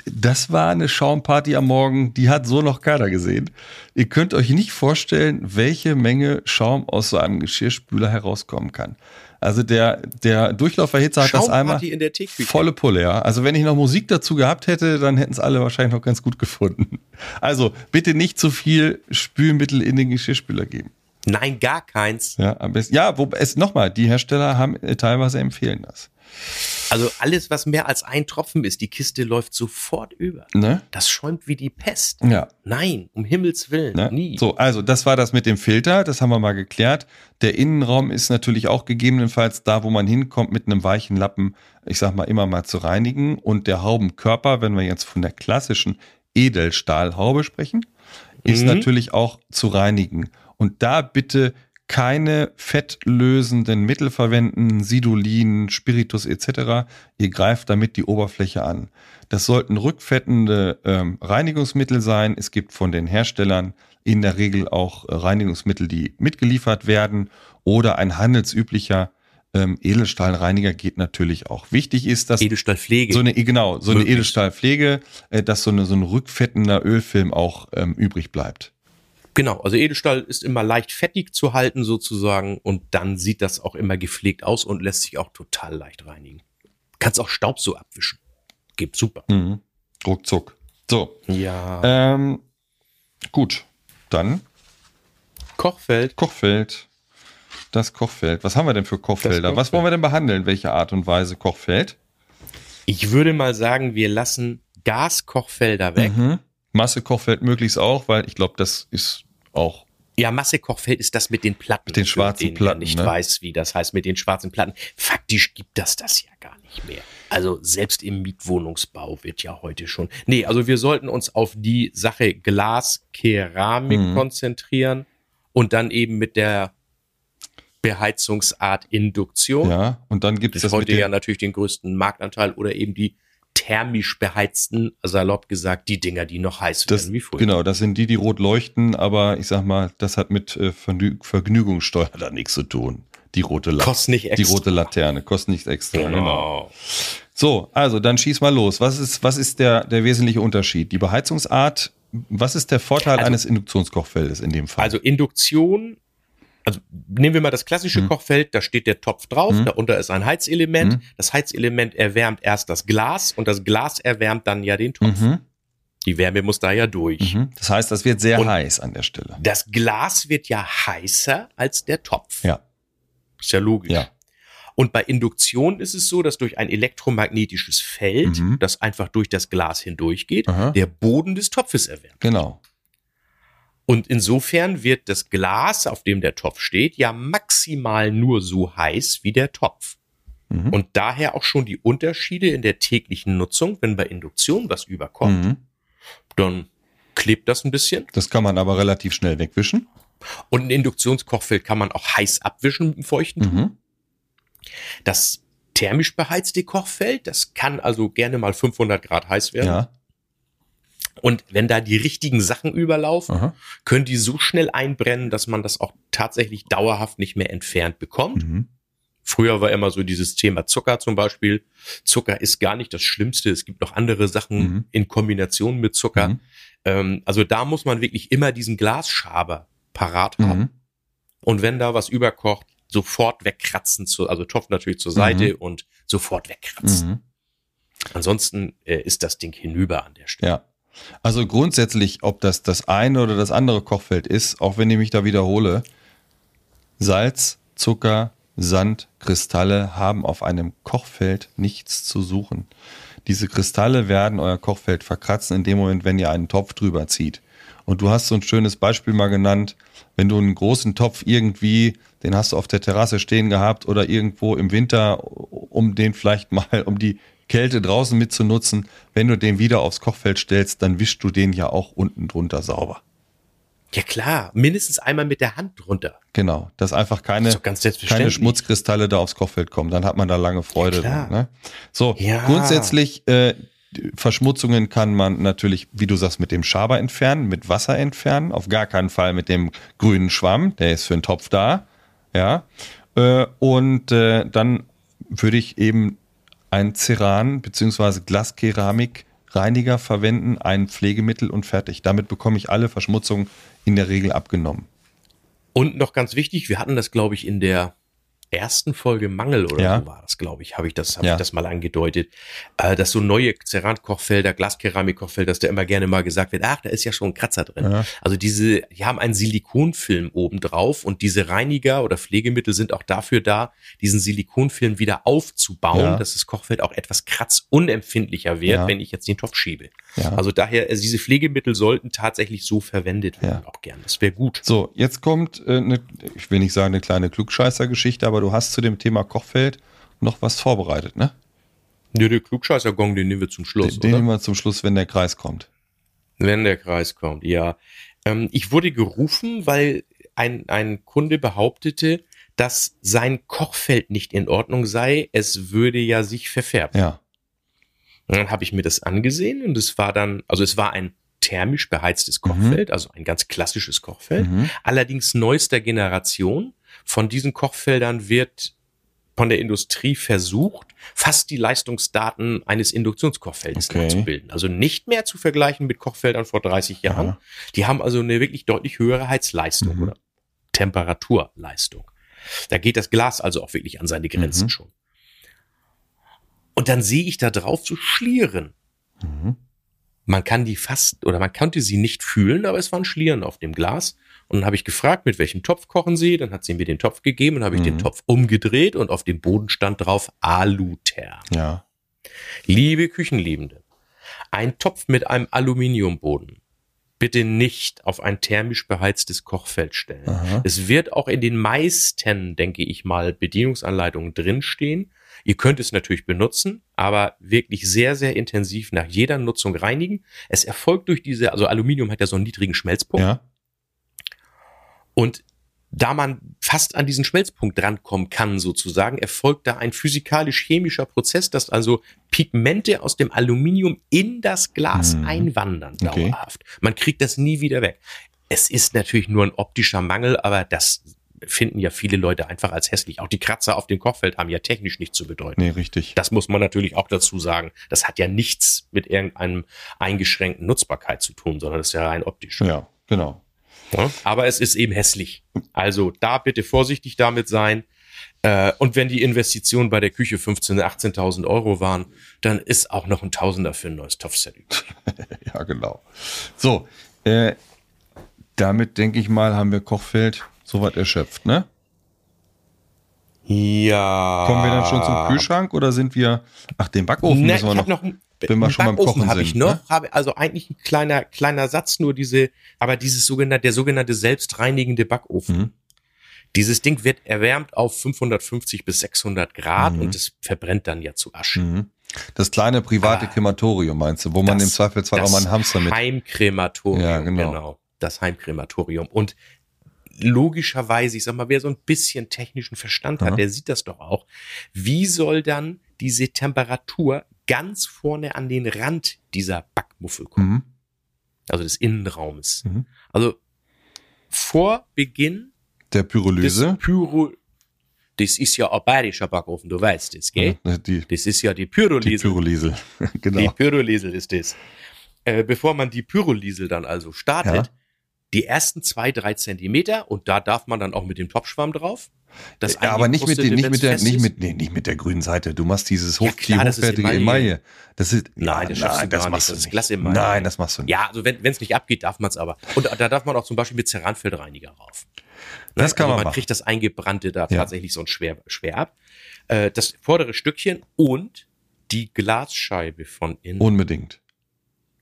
das war eine Schaumparty am Morgen, die hat so noch keiner gesehen. Ihr könnt euch nicht vorstellen, welche Menge Schaum aus so einem Geschirrspüler herauskommen kann. Also der, der Durchlauferhitzer hat das einmal in der volle Pulle, ja. Also wenn ich noch Musik dazu gehabt hätte, dann hätten es alle wahrscheinlich noch ganz gut gefunden. Also bitte nicht zu viel Spülmittel in den Geschirrspüler geben. Nein, gar keins. Ja, am besten. Ja, wo es nochmal, die Hersteller haben äh, teilweise empfehlen das. Also alles, was mehr als ein Tropfen ist, die Kiste läuft sofort über. Ne? Das schäumt wie die Pest. Ja. Nein, um Himmels Willen, Ne? nie. So, also das war das mit dem Filter, das haben wir mal geklärt. Der Innenraum ist natürlich auch gegebenenfalls da, wo man hinkommt, mit einem weichen Lappen, ich sag mal, immer mal zu reinigen. Und der Haubenkörper, wenn wir jetzt von der klassischen Edelstahlhaube sprechen, ist Mhm. natürlich auch zu reinigen. Und da bitte keine fettlösenden Mittel verwenden, Sidolin, Spiritus etc. Ihr greift damit die Oberfläche an. Das sollten rückfettende ähm, Reinigungsmittel sein. Es gibt von den Herstellern in der Regel auch äh, Reinigungsmittel, die mitgeliefert werden oder ein handelsüblicher ähm, Edelstahlreiniger geht natürlich auch. Wichtig ist, dass Edelstahlpflege. so eine genau so eine. Edelstahlpflege, äh, dass so eine so ein rückfettender Ölfilm auch ähm, übrig bleibt. Genau, also Edelstahl ist immer leicht fettig zu halten sozusagen und dann sieht das auch immer gepflegt aus und lässt sich auch total leicht reinigen. Kannst auch Staub so abwischen. Geht super. Mhm. Ruckzuck. So, Ja. ähm, gut, dann Kochfeld. Kochfeld. Das Kochfeld. Was haben wir denn für Kochfelder? Das Was Kochfeld. wollen wir denn behandeln? Welche Art und Weise Kochfeld? Ich würde mal sagen, wir lassen Gaskochfelder weg. Mhm. Masse Kochfeld möglichst auch, weil ich glaube, das ist auch Ja, Massekochfeld ist das mit den Platten. Mit den schwarzen den, Platten, nicht ne? weiß, wie das heißt mit den schwarzen Platten. Faktisch gibt das das ja gar nicht mehr. Also selbst im Mietwohnungsbau wird ja heute schon. Nee, also wir sollten uns auf die Sache Glas, Keramik Mhm. konzentrieren und dann eben mit der Beheizungsart Induktion. ja. Und dann gibt es Das das heute ja natürlich den größten Marktanteil oder eben die thermisch beheizten, salopp gesagt, die Dinger, die noch heiß Das, werden wie früher. genau, das sind die, die rot leuchten, aber ich sag mal, das hat mit äh, Vergnü Vergnügungssteuer da nichts zu tun. Die rote, La Kostet nicht die extra. rote Laterne, kostet nichts extra. Genau. Genau. So, also dann schieß mal los. Was ist, was ist der, der wesentliche Unterschied? Die Beheizungsart, was ist der Vorteil Also- eines Induktionskochfeldes in dem Fall? Also Induktion, also nehmen wir mal das klassische Mhm. Kochfeld, da steht der Topf drauf, Mhm. darunter ist ein Heizelement. Mhm. Das Heizelement erwärmt erst das Glas und das Glas erwärmt dann ja den Topf. mhm, Die Wärme muss da ja durch. mhm. Das heißt, das wird sehr Und- heiß an der Stelle. Das Glas wird ja heißer als der Topf. Ja, Ist ja logisch. ja. Und bei Induktion ist es so, dass durch ein elektromagnetisches Feld, Mhm. das einfach durch das Glas hindurchgeht, der Boden des Topfes erwärmt. Genau. Und insofern wird das Glas, auf dem der Topf steht, ja maximal nur so heiß wie der Topf. Mhm. Und daher auch schon die Unterschiede in der täglichen Nutzung. Wenn bei Induktion was überkommt, Mhm. dann klebt das ein bisschen. Das kann man aber relativ schnell wegwischen. Und ein Induktionskochfeld kann man auch heiß abwischen mit dem feuchten Tuch. Mhm. Das thermisch beheizte Kochfeld, das kann also gerne mal 500 Grad heiß werden. Ja. Und wenn da die richtigen Sachen überlaufen, Aha. können die so schnell einbrennen, dass man das auch tatsächlich dauerhaft nicht mehr entfernt bekommt. Mhm. Früher war immer so dieses Thema Zucker zum Beispiel. Zucker ist gar nicht das Schlimmste. Es gibt noch andere Sachen Mhm. in Kombination mit Zucker. Mhm. Ähm, also da muss man wirklich immer diesen Glasschaber parat haben. Mhm. Und wenn da was überkocht, sofort wegkratzen, zu, also Topf natürlich zur Seite und sofort wegkratzen. Mhm. Ansonsten äh, ist das Ding hinüber an der Stelle. Ja. Also grundsätzlich, ob das das eine oder das andere Kochfeld ist, auch wenn ich mich da wiederhole, Salz, Zucker, Sand, Kristalle haben auf einem Kochfeld nichts zu suchen. Diese Kristalle werden euer Kochfeld verkratzen in dem Moment, wenn ihr einen Topf drüber zieht. Und du hast so ein schönes Beispiel mal genannt, wenn du einen großen Topf irgendwie, den hast du auf der Terrasse stehen gehabt oder irgendwo im Winter, um den vielleicht mal, um die Kälte draußen mitzunutzen, wenn du den wieder aufs Kochfeld stellst, dann wischst du den ja auch unten drunter sauber. Ja klar, mindestens einmal mit der Hand drunter. Genau, dass einfach keine, keine. Schmutzkristalle da aufs Kochfeld kommen. Dann hat man da lange Freude klar. dran. Ne? So, Ja. grundsätzlich äh, Verschmutzungen kann man natürlich, wie du sagst, mit dem Schaber entfernen, mit Wasser entfernen. Auf gar keinen Fall mit dem grünen Schwamm, der ist für den Topf da. Ja, äh, und äh, dann würde ich eben ein Ceran bzw. Glaskeramik-Reiniger verwenden, ein Pflegemittel und fertig. Damit bekomme ich alle Verschmutzungen in der Regel abgenommen. Und noch ganz wichtig, wir hatten das, glaube ich, in der ersten Folge Mangel oder Ja. so war das, glaube ich, habe ich das, habe Ja. ich das mal angedeutet, äh, dass so neue Cerankochfelder, Glaskeramikkochfelder, dass da immer gerne mal gesagt wird, ach, da ist ja schon ein Kratzer drin. Ja. Also diese, die haben einen Silikonfilm oben drauf und diese Reiniger oder Pflegemittel sind auch dafür da, diesen Silikonfilm wieder aufzubauen, dass das Kochfeld auch etwas kratzunempfindlicher wird, wenn ich jetzt den Topf schiebe. Ja. Also daher, also diese Pflegemittel sollten tatsächlich so verwendet werden, Ja. auch gern. Das wäre gut. So, jetzt kommt äh, eine, ich will nicht sagen eine kleine Klugscheißer-Geschichte, aber du hast zu dem Thema Kochfeld noch was vorbereitet, ne? Nö, der Klugscheißer-Gong, den nehmen wir zum Schluss, Den, den nehmen wir zum Schluss, wenn der Kreis kommt. Wenn der Kreis kommt, ja. Ähm, ich wurde gerufen, weil ein, ein Kunde behauptete, dass sein Kochfeld nicht in Ordnung sei. Es würde ja sich verfärben. Ja. Und dann habe ich mir das angesehen und es war dann, also es war ein thermisch beheiztes Kochfeld, also ein ganz klassisches Kochfeld. Mhm. Allerdings neuester Generation. Von diesen Kochfeldern wird von der Industrie versucht, fast die Leistungsdaten eines Induktionskochfeldes Okay. nachzubilden. Also nicht mehr zu vergleichen mit Kochfeldern vor 30 Jahren. Ja. Die haben also eine wirklich deutlich höhere Heizleistung Mhm. oder Temperaturleistung. Da geht das Glas also auch wirklich an seine Grenzen Mhm. schon. Und dann sehe ich da drauf so Schlieren. Mhm. Man kann die fast oder man konnte sie nicht fühlen, aber es waren Schlieren auf dem Glas. Und dann habe ich gefragt, mit welchem Topf kochen Sie? Dann hat sie mir den Topf gegeben und habe ich Mhm. den Topf umgedreht und auf dem Boden stand drauf Alutherm. Ja. Liebe Küchenliebende, ein Topf mit einem Aluminiumboden bitte nicht auf ein thermisch beheiztes Kochfeld stellen. Aha. Es wird auch in den meisten, denke ich mal, Bedienungsanleitungen drinstehen. Ihr könnt es natürlich benutzen, aber wirklich sehr, sehr intensiv nach jeder Nutzung reinigen. Es erfolgt durch diese, also Aluminium hat ja so einen niedrigen Schmelzpunkt. Ja. Und da man fast an diesen Schmelzpunkt drankommen kann, sozusagen, erfolgt da ein physikalisch-chemischer Prozess, dass also Pigmente aus dem Aluminium in das Glas Mhm. einwandern, Okay. dauerhaft. Man kriegt das nie wieder weg. Es ist natürlich nur ein optischer Mangel, aber das finden ja viele Leute einfach als hässlich. Auch die Kratzer auf dem Kochfeld haben ja technisch nichts zu bedeuten. Nee, richtig. Das muss man natürlich auch dazu sagen. Das hat ja nichts mit irgendeinem eingeschränkten Nutzbarkeit zu tun, sondern das ist ja rein optisch. Ja, genau. Ja? Aber es ist eben hässlich. Also da bitte vorsichtig damit sein. Äh, und wenn die Investitionen bei der Küche 15.000, 18.000 Euro waren, dann ist auch noch ein Tausender für ein neues Topfset übrig. Ja, genau. So, äh, damit denke ich mal, haben wir Kochfeld soweit erschöpft, ne? Ja. Kommen wir dann schon zum Kühlschrank oder sind wir. Ach, den Backofen Ne, müssen wir ich noch. hab noch wenn wir schon beim Backofen Kochen ich sind, noch, ne? habe also eigentlich ein kleiner kleiner Satz nur diese, aber dieses sogenannte der sogenannte selbstreinigende Backofen. Mhm. Dieses Ding wird erwärmt auf 550 bis 600 Grad Mhm. und es verbrennt dann ja zu Asche. Mhm. Das kleine private Ah. Krematorium, meinst du, wo man Das- im Zweifelsfall auch mal einen Hamster mit. Heimkrematorium, Ja, genau. Das Heimkrematorium. Und logischerweise, ich sag mal, wer so ein bisschen technischen Verstand hat, der sieht das doch auch. Wie soll dann diese Temperatur ganz vorne an den Rand dieser Backmuffel kommen? Mhm. Also des Innenraumes. Mhm. Also vor Beginn Der des Pyrolyse. Pyro, das ist ja ein bayerischer Backofen, du weißt das, gell? Die, Das ist ja die die Pyrolyse. Pyrolyse. Die genau. Pyroliesel ist das. Äh, bevor man die Pyroliesel dann also startet, Ja. Die ersten zwei, drei Zentimeter und da darf man dann auch mit dem Topfschwamm drauf. Das ja, aber nicht mit, den, nicht mit der, nicht mit, nee, nicht mit der grünen Seite. Du machst dieses Ja, hoch, klar, die das ist hochwertige Emaille. Emaille. Das ist, Nein, das gar nicht. machst Das du ist nicht. Glasemaille. Nein, das machst du ist. nicht. Ja, also wenn es nicht abgeht, darf man es aber. Und da darf man auch zum Beispiel mit Ceranfeldreiniger rauf. Das kann also man man machen. kriegt das Eingebrannte da Ja. tatsächlich so schwer, schwer ab. Äh, das vordere Stückchen und die Glasscheibe von innen. Unbedingt.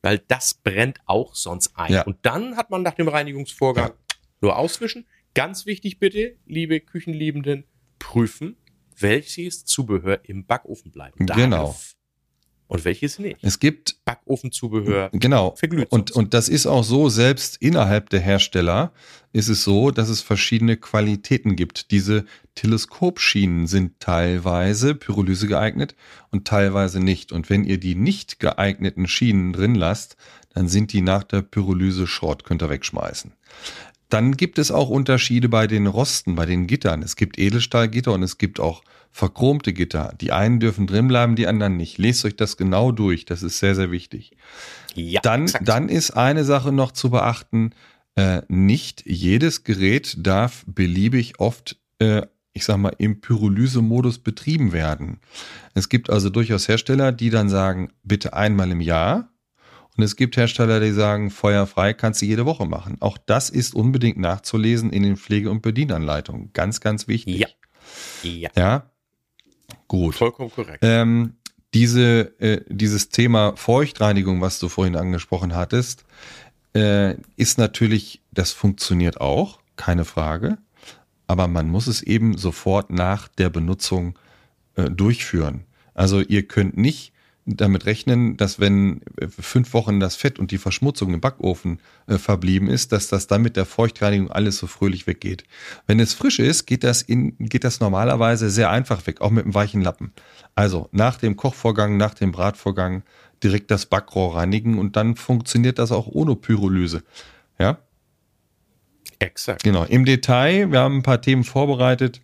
Weil das brennt auch sonst ein. Ja. Und dann hat man nach dem Reinigungsvorgang Ja. nur auswischen. Ganz wichtig bitte, liebe Küchenliebenden, prüfen, welches Zubehör im Backofen bleiben darf. Genau. Und welches nicht. Es gibt Backofenzubehör Genau. verglüht. Und, und das ist auch so, selbst innerhalb der Hersteller ist es so, dass es verschiedene Qualitäten gibt. Diese Teleskopschienen sind teilweise Pyrolyse geeignet und teilweise nicht. Und wenn ihr die nicht geeigneten Schienen drin lasst, dann sind die nach der Pyrolyse Schrott, könnt ihr wegschmeißen. Dann gibt es auch Unterschiede bei den Rosten, bei den Gittern. Es gibt Edelstahlgitter und es gibt auch verchromte Gitter. Die einen dürfen drin bleiben, die anderen nicht. Lest euch das genau durch. Das ist sehr, sehr wichtig. ja, Dann, exakt. dann ist eine Sache noch zu beachten. Äh, nicht jedes Gerät darf beliebig oft, äh, ich sag mal, im Pyrolyse-Modus betrieben werden. Es gibt also durchaus Hersteller, die dann sagen, bitte einmal im Jahr. Und es gibt Hersteller, die sagen, feuerfrei kannst du jede Woche machen. Auch das ist unbedingt nachzulesen in den Pflege- und Bedienanleitungen. Ganz, ganz wichtig. Ja. ja, Ja. Gut. vollkommen korrekt. Ähm, diese, äh, dieses Thema Feuchtreinigung, was du vorhin angesprochen hattest, äh, ist natürlich, das funktioniert auch, keine Frage. Aber man muss es eben sofort nach der Benutzung äh, durchführen. Also ihr könnt nicht damit rechnen, dass wenn äh, fünf Wochen das Fett und die Verschmutzung im Backofen äh, verblieben ist, dass das dann mit der Feuchtreinigung alles so fröhlich weggeht. Wenn es frisch ist, geht das, in, geht das normalerweise sehr einfach weg, auch mit einem weichen Lappen. Also nach dem Kochvorgang, nach dem Bratvorgang direkt das Backrohr reinigen und dann funktioniert das auch ohne Pyrolyse. Ja, Exakt. genau. Im Detail, wir haben ein paar Themen vorbereitet,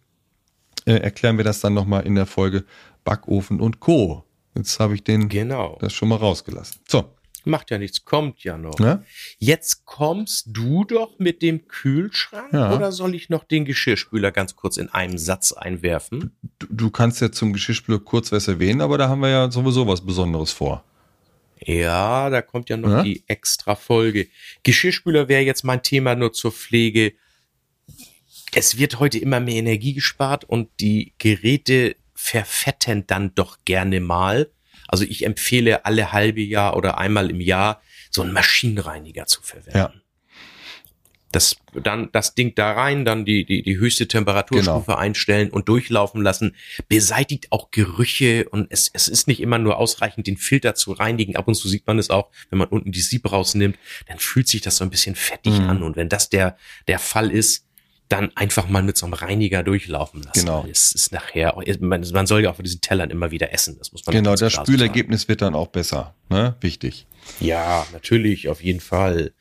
äh, erklären wir das dann nochmal in der Folge Backofen und Co. Jetzt habe ich den Genau. das schon mal rausgelassen. So, Macht ja nichts, kommt ja noch. ne? Jetzt kommst du doch mit dem Kühlschrank Ja. oder soll ich noch den Geschirrspüler ganz kurz in einem Satz einwerfen? Du, du kannst ja zum Geschirrspüler kurz was erwähnen, aber da haben wir ja sowieso was Besonderes vor. Ja, da kommt ja noch Ja? die extra Folge. Geschirrspüler wäre jetzt mein Thema nur zur Pflege. Es wird heute immer mehr Energie gespart und die Geräte verfetten dann doch gerne mal. Also ich empfehle alle halbe Jahr oder einmal im Jahr so einen Maschinenreiniger zu verwenden. Ja. Das, dann das Ding da rein, dann die, die, die höchste Temperaturstufe Genau. einstellen und durchlaufen lassen. Beseitigt auch Gerüche und es, es ist nicht immer nur ausreichend, den Filter zu reinigen. Ab und zu sieht man es auch, wenn man unten die Sieb rausnimmt, dann fühlt sich das so ein bisschen fettig Mhm. an. Und wenn das der, der Fall ist, dann einfach mal mit so einem Reiniger durchlaufen lassen. Genau. Es ist nachher, man, man soll ja auch von diesen Tellern immer wieder essen. Das muss man Genau, das Spülergebnis wird dann auch besser. Ne? Wichtig. sagen. Ja, natürlich, auf jeden Fall.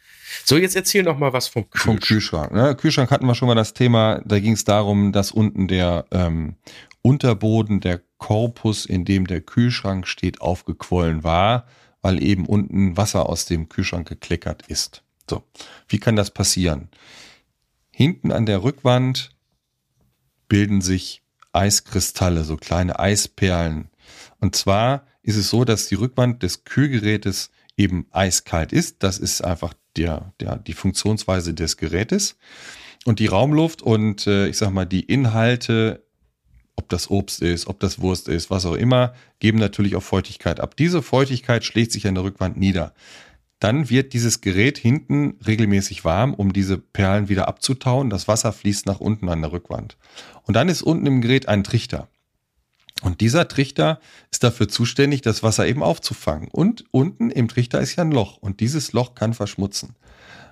So, jetzt erzähl noch mal was vom Vom Kühlschrank. Kühlschrank. Ne? Kühlschrank hatten wir schon mal das Thema, da ging es darum, dass unten der ähm, Unterboden, der Korpus, in dem der Kühlschrank steht, aufgequollen war, weil eben unten Wasser aus dem Kühlschrank gekleckert ist. So, wie kann das passieren? Hinten an der Rückwand bilden sich Eiskristalle, so kleine Eisperlen. Und zwar ist es so, dass die Rückwand des Kühlgerätes eben eiskalt ist. Das ist einfach der, der, die Funktionsweise des Gerätes. Und die Raumluft und äh, ich sag mal, die Inhalte, ob das Obst ist, ob das Wurst ist, was auch immer, geben natürlich auch Feuchtigkeit ab. Diese Feuchtigkeit schlägt sich an der Rückwand nieder. Dann wird dieses Gerät hinten regelmäßig warm, um diese Perlen wieder abzutauen. Das Wasser fließt nach unten an der Rückwand. Und dann ist unten im Gerät ein Trichter. Und dieser Trichter ist dafür zuständig, das Wasser eben aufzufangen. Und unten im Trichter ist ja ein Loch. Und dieses Loch kann verschmutzen.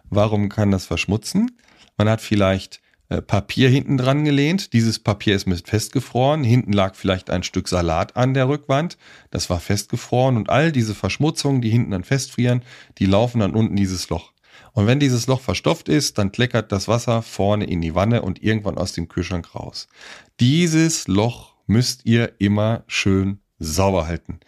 Warum kann das verschmutzen? Man hat vielleicht Papier hinten dran gelehnt. Dieses Papier ist mit festgefroren. Hinten lag vielleicht ein Stück Salat an der Rückwand. Das war festgefroren. Und all diese Verschmutzungen, die hinten dann festfrieren, die laufen dann unten dieses Loch. Und wenn dieses Loch verstopft ist, dann kleckert das Wasser vorne in die Wanne und irgendwann aus dem Kühlschrank raus. Dieses Loch müsst ihr immer schön sauber halten.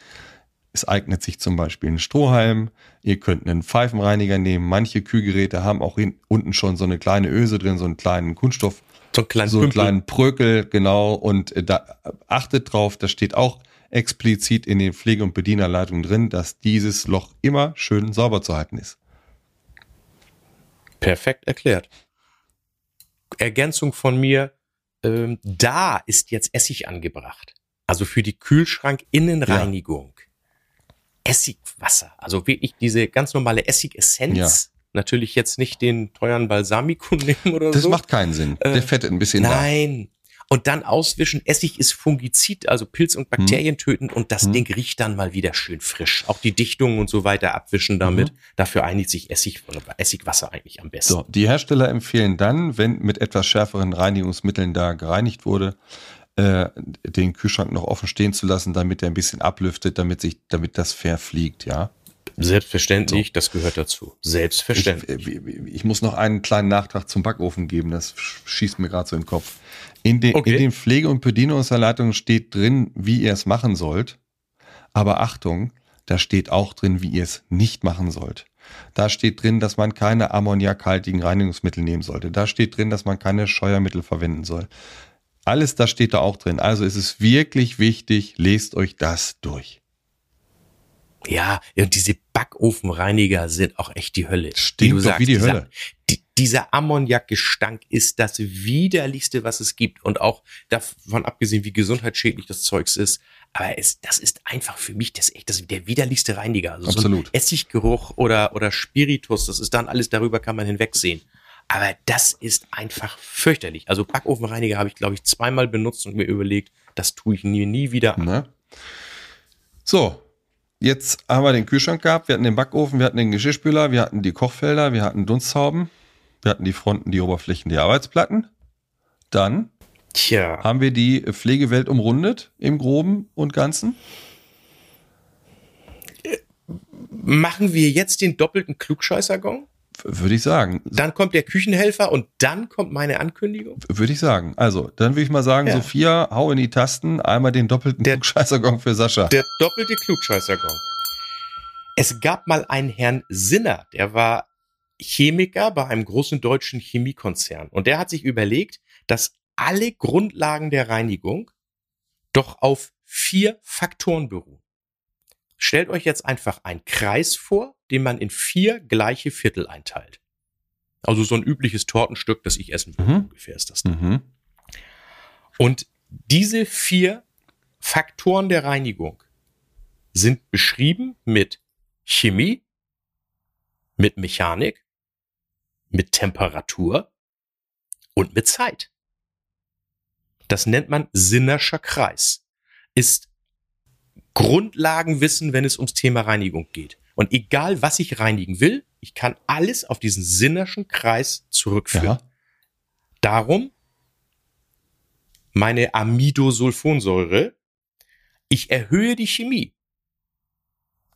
Es eignet sich zum Beispiel ein Strohhalm. Ihr könnt einen Pfeifenreiniger nehmen. Manche Kühlgeräte haben auch unten schon so eine kleine Öse drin, so einen kleinen Kunststoff, So einen kleinen so einen kleinen Prökel, genau. Und äh, da achtet drauf, das steht auch explizit in den Pflege- und Bedienerleitungen drin, dass dieses Loch immer schön sauber zu halten ist. Perfekt erklärt. Ergänzung von mir, ähm, da ist jetzt Essig angebracht. Also für die Kühlschrank-Innenreinigung. Essigwasser. Also wirklich diese ganz normale Essigessenz. Ja. Natürlich jetzt nicht den teuren Balsamico nehmen oder Das so. macht keinen Sinn. Äh, Der fettet ein bisschen Nein. Und dann auswischen. Essig ist Fungizid, also Pilz- und Bakterien töten und das Hm. Ding riecht dann mal wieder schön frisch. Auch die Dichtungen und so weiter abwischen damit. Mhm. Dafür einigt sich Essig oder Essigwasser eigentlich am da. besten. So, die Hersteller empfehlen dann, wenn mit etwas schärferen Reinigungsmitteln da gereinigt wurde, äh, den Kühlschrank noch offen stehen zu lassen, damit er ein bisschen ablüftet, damit sich, damit das verfliegt, ja. Selbstverständlich, das gehört dazu. Ich, Selbstverständlich. äh, ich muss noch einen kleinen Nachtrag zum Backofen geben, das sch- schießt mir gerade so in den Kopf. In, den Okay. in den Pflege- und Bedienungsanleitungen steht drin, wie ihr es machen sollt. Aber Achtung, da steht auch drin, wie ihr es nicht machen sollt. Da steht drin, dass man keine ammoniakhaltigen Reinigungsmittel nehmen sollte. Da steht drin, dass man keine Scheuermittel verwenden soll. Alles das steht da auch drin. Also es ist wirklich wichtig, lest euch das durch. ja, und diese Backofenreiniger sind auch echt die Hölle. Stinkt doch wie die dieser, Hölle. Die, dieser Ammoniakgestank ist das widerlichste, was es gibt. Und auch davon abgesehen, wie gesundheitsschädlich das Zeugs ist. Aber es, das ist einfach für mich das echt das, der widerlichste Reiniger. Also So Absolut. ein Essiggeruch oder, oder Spiritus, das ist dann alles, darüber kann man hinwegsehen. Aber das ist einfach fürchterlich. Also Backofenreiniger habe ich, glaube ich, zweimal benutzt und mir überlegt, das tue ich nie, nie wieder. Ne? So, jetzt haben wir den Kühlschrank gehabt, wir hatten den Backofen, wir hatten den Geschirrspüler, wir hatten die Kochfelder, wir hatten Dunsthauben, wir hatten die Fronten, die Oberflächen, die Arbeitsplatten. Dann Tja. haben wir die Pflegewelt umrundet im Groben und Ganzen. Machen wir jetzt den doppelten Klugscheißergong? Würde ich sagen. Dann kommt der Küchenhelfer und dann kommt meine Ankündigung. Würde ich sagen. Also, dann würde ich mal sagen, Ja. Sophia, hau in die Tasten, einmal den doppelten Der- Scheißergong für Sascha. Der doppelte Klugscheißergong. Es gab mal einen Herrn Sinner, der war Chemiker bei einem großen deutschen Chemiekonzern. Und der hat sich überlegt, dass alle Grundlagen der Reinigung doch auf vier Faktoren beruhen. Stellt euch jetzt einfach einen Kreis vor, den man in vier gleiche Viertel einteilt. Also so ein übliches Tortenstück, das ich essen würde, Mhm. ungefähr ist das. mhm. Und diese vier Faktoren der Reinigung sind beschrieben mit Chemie, mit Mechanik, mit Temperatur und mit Zeit. Das nennt man Sinnerscher Kreis. Ist Grundlagenwissen, wenn es ums Thema Reinigung geht. Und egal, was ich reinigen will, ich kann alles auf diesen Sinnerschen Kreis zurückführen. Ja. Darum meine Amidosulfonsäure. Ich erhöhe die Chemie.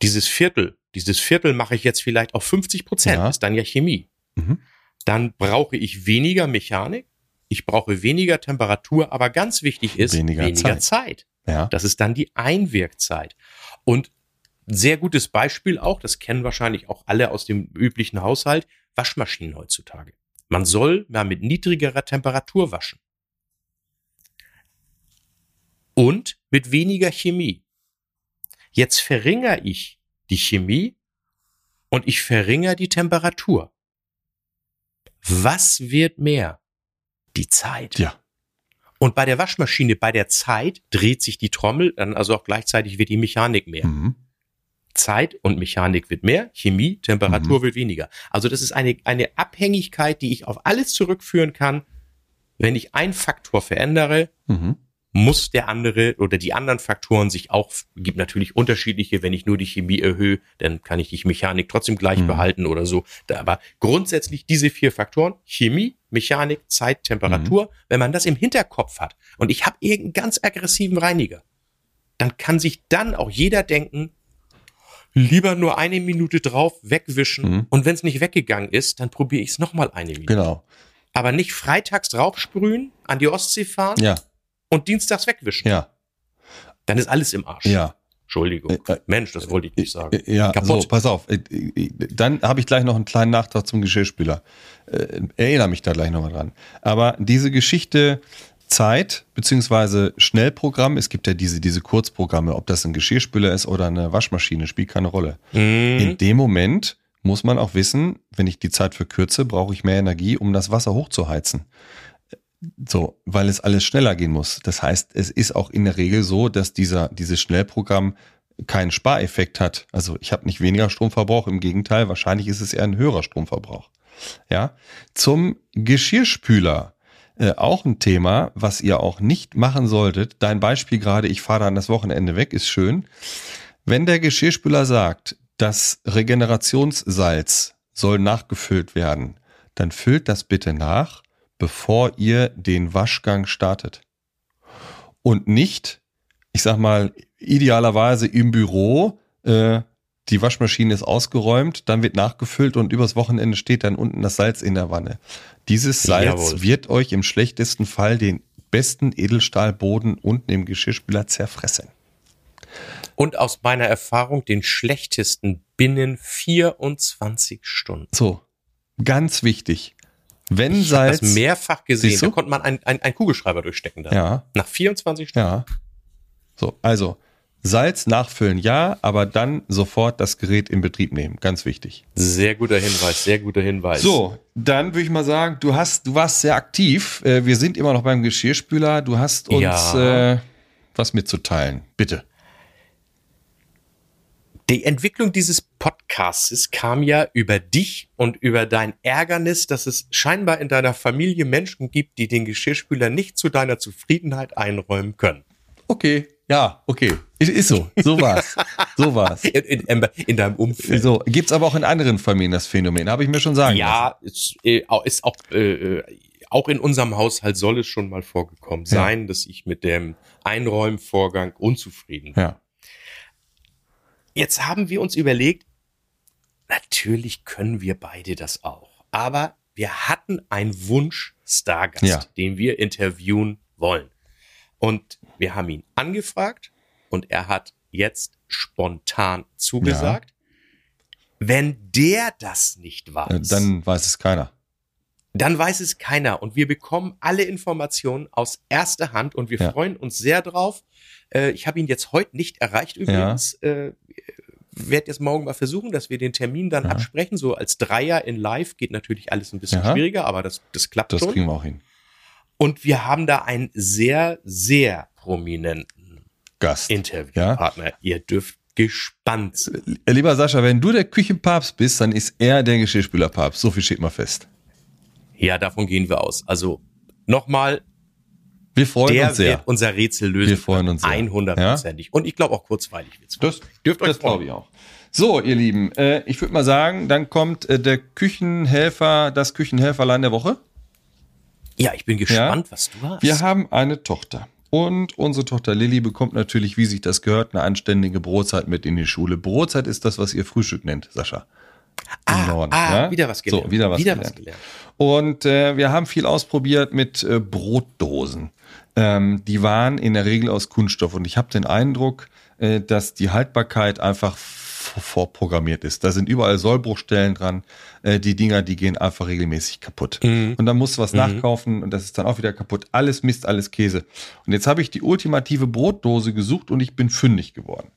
Dieses Viertel, dieses Viertel mache ich jetzt vielleicht auf 50 Prozent, Ja. ist dann ja Chemie. Mhm. Dann brauche ich weniger Mechanik, ich brauche weniger Temperatur, aber ganz wichtig ist Weniger weniger, Zeit. Zeit. Ja. Das ist dann die Einwirkzeit. Und sehr gutes Beispiel auch, das kennen wahrscheinlich auch alle aus dem üblichen Haushalt, Waschmaschinen heutzutage. Man soll mal mit niedrigerer Temperatur waschen. Und mit weniger Chemie. Jetzt verringere ich die Chemie und ich verringere die Temperatur. Was wird mehr? Die Zeit. Ja. Und bei der Waschmaschine, bei der Zeit dreht sich die Trommel, dann also auch gleichzeitig wird die Mechanik mehr. Mhm. Zeit und Mechanik wird mehr, Chemie, Temperatur wird weniger. Also das ist eine, eine Abhängigkeit, die ich auf alles zurückführen kann. Wenn ich einen Faktor verändere, Mhm. muss der andere oder die anderen Faktoren sich auch, gibt natürlich unterschiedliche, wenn ich nur die Chemie erhöhe, dann kann ich die Mechanik trotzdem gleich Mhm. behalten oder so. Aber grundsätzlich diese vier Faktoren, Chemie, Mechanik, Zeit, Temperatur, Mhm. wenn man das im Hinterkopf hat und ich habe irgendeinen ganz aggressiven Reiniger, dann kann sich dann auch jeder denken, lieber nur eine Minute drauf, wegwischen Mhm. und wenn es nicht weggegangen ist, dann probiere ich es nochmal eine Minute. Genau. Aber nicht freitags draufsprühen, an die Ostsee fahren Ja. und dienstags wegwischen. Ja. Dann ist alles im Arsch. Ja. Entschuldigung. Äh, Mensch, das wollte ich nicht sagen. Äh, Ja, Kaputt. so, pass auf. Dann habe ich gleich noch einen kleinen Nachtrag zum Geschirrspüler. Äh, Erinnere mich da gleich nochmal dran. Aber diese Geschichte Zeit beziehungsweise Schnellprogramm, es gibt ja diese, diese Kurzprogramme, ob das ein Geschirrspüler ist oder eine Waschmaschine, spielt keine Rolle. Mhm. In dem Moment muss man auch wissen, wenn ich die Zeit verkürze, brauche ich mehr Energie, um das Wasser hochzuheizen. So, weil es alles schneller gehen muss. Das heißt, es ist auch in der Regel so, dass dieser, dieses Schnellprogramm keinen Spareffekt hat. Also ich habe nicht weniger Stromverbrauch, im Gegenteil, wahrscheinlich ist es eher ein höherer Stromverbrauch. Ja, zum Geschirrspüler. Äh, auch ein Thema, was ihr auch nicht machen solltet. Dein Beispiel gerade, ich fahre dann das Wochenende weg, ist schön. Wenn der Geschirrspüler sagt, das Regenerationssalz soll nachgefüllt werden, dann füllt das bitte nach, bevor ihr den Waschgang startet. Und nicht, ich sag mal, idealerweise im Büro, äh, die Waschmaschine ist ausgeräumt, dann wird nachgefüllt und übers Wochenende steht dann unten das Salz in der Wanne. Dieses Salz Jawohl. wird euch im schlechtesten Fall den besten Edelstahlboden unten im Geschirrspüler zerfressen. Und aus meiner Erfahrung den schlechtesten binnen 24 Stunden. So, ganz wichtig. Wenn Ich habe das Salz. mehrfach gesehen. Da konnte man einen ein Kugelschreiber durchstecken. Da. Ja, Nach 24 Stunden. ja. So, also Salz nachfüllen ja, aber dann sofort das Gerät in Betrieb nehmen. Ganz wichtig. Sehr guter Hinweis, sehr guter Hinweis. So, dann würde ich mal sagen, du hast, du warst sehr aktiv. Äh, Wir sind immer noch beim Geschirrspüler. Du hast uns Ja. äh, was mitzuteilen. Bitte. Die Entwicklung dieses Podcasts kam ja über dich und über dein Ärgernis, dass es scheinbar in deiner Familie Menschen gibt, die den Geschirrspüler nicht zu deiner Zufriedenheit einräumen können. Okay. Ja, okay. Ist, ist so. So war's. so war's. In, in, in deinem Umfeld. So, gibt's aber auch in anderen Familien das Phänomen, habe ich mir schon sagen. Ja, ist, äh, ist auch, äh, äh, auch in unserem Haushalt soll es schon mal vorgekommen Ja. sein, dass ich mit dem Einräumvorgang unzufrieden bin. Ja. Jetzt haben wir uns überlegt, natürlich können wir beide das auch. Aber wir hatten einen Wunsch-Stargast, Ja. den wir interviewen wollen. Und wir haben ihn angefragt und er hat jetzt spontan zugesagt. Wenn der das nicht Äh, weiß, Dann weiß es keiner. dann weiß es keiner und wir bekommen alle Informationen aus erster Hand und wir Ja. freuen uns sehr drauf. Äh, ich habe ihn jetzt heute nicht erreicht übrigens. Äh, werde jetzt morgen mal versuchen, dass wir den Termin dann Ja. absprechen. So als Dreier in Live geht natürlich alles ein bisschen Ja. schwieriger, aber das, das klappt Das schon. kriegen wir auch hin. Und wir haben da einen sehr, sehr prominenten Gast. Interviewpartner. Ihr dürft gespannt sein. Äh, Lieber Sascha, wenn du der Küchenpapst bist, dann ist er der Geschirrspülerpapst. So viel steht mal fest. Ja, davon gehen wir aus. Also nochmal, Wir freuen der uns sehr. wird unser Rätsel lösen. Wir freuen uns sehr. 100%ig. Und ich glaube auch kurzweilig wird's. Das, Dürft euch das glaube ich auch. So, ihr Lieben, äh, ich würde mal sagen, dann kommt äh, der Küchenhelfer, das Küchenhelferlein der Woche. Ja, ich bin gespannt, was du hast. Wir haben eine Tochter. Und unsere Tochter Lilly bekommt natürlich, wie sich das gehört, eine anständige Brotzeit mit in die Schule. Brotzeit ist das, was ihr Frühstück nennt, Sascha. Ah, Norden, ah ja? wieder was gelernt. So, wieder was gelernt. gelernt. Und äh, wir haben viel ausprobiert mit äh, Brotdosen. Ähm, die waren in der Regel aus Kunststoff. Und ich habe den Eindruck, äh, dass die Haltbarkeit einfach vorprogrammiert ist. Da sind überall Sollbruchstellen dran. Äh, die Dinger, die gehen einfach regelmäßig kaputt. Und dann musst du was nachkaufen und das ist dann auch wieder kaputt. Alles Mist, alles Käse. Und jetzt habe ich die ultimative Brotdose gesucht und ich bin fündig geworden.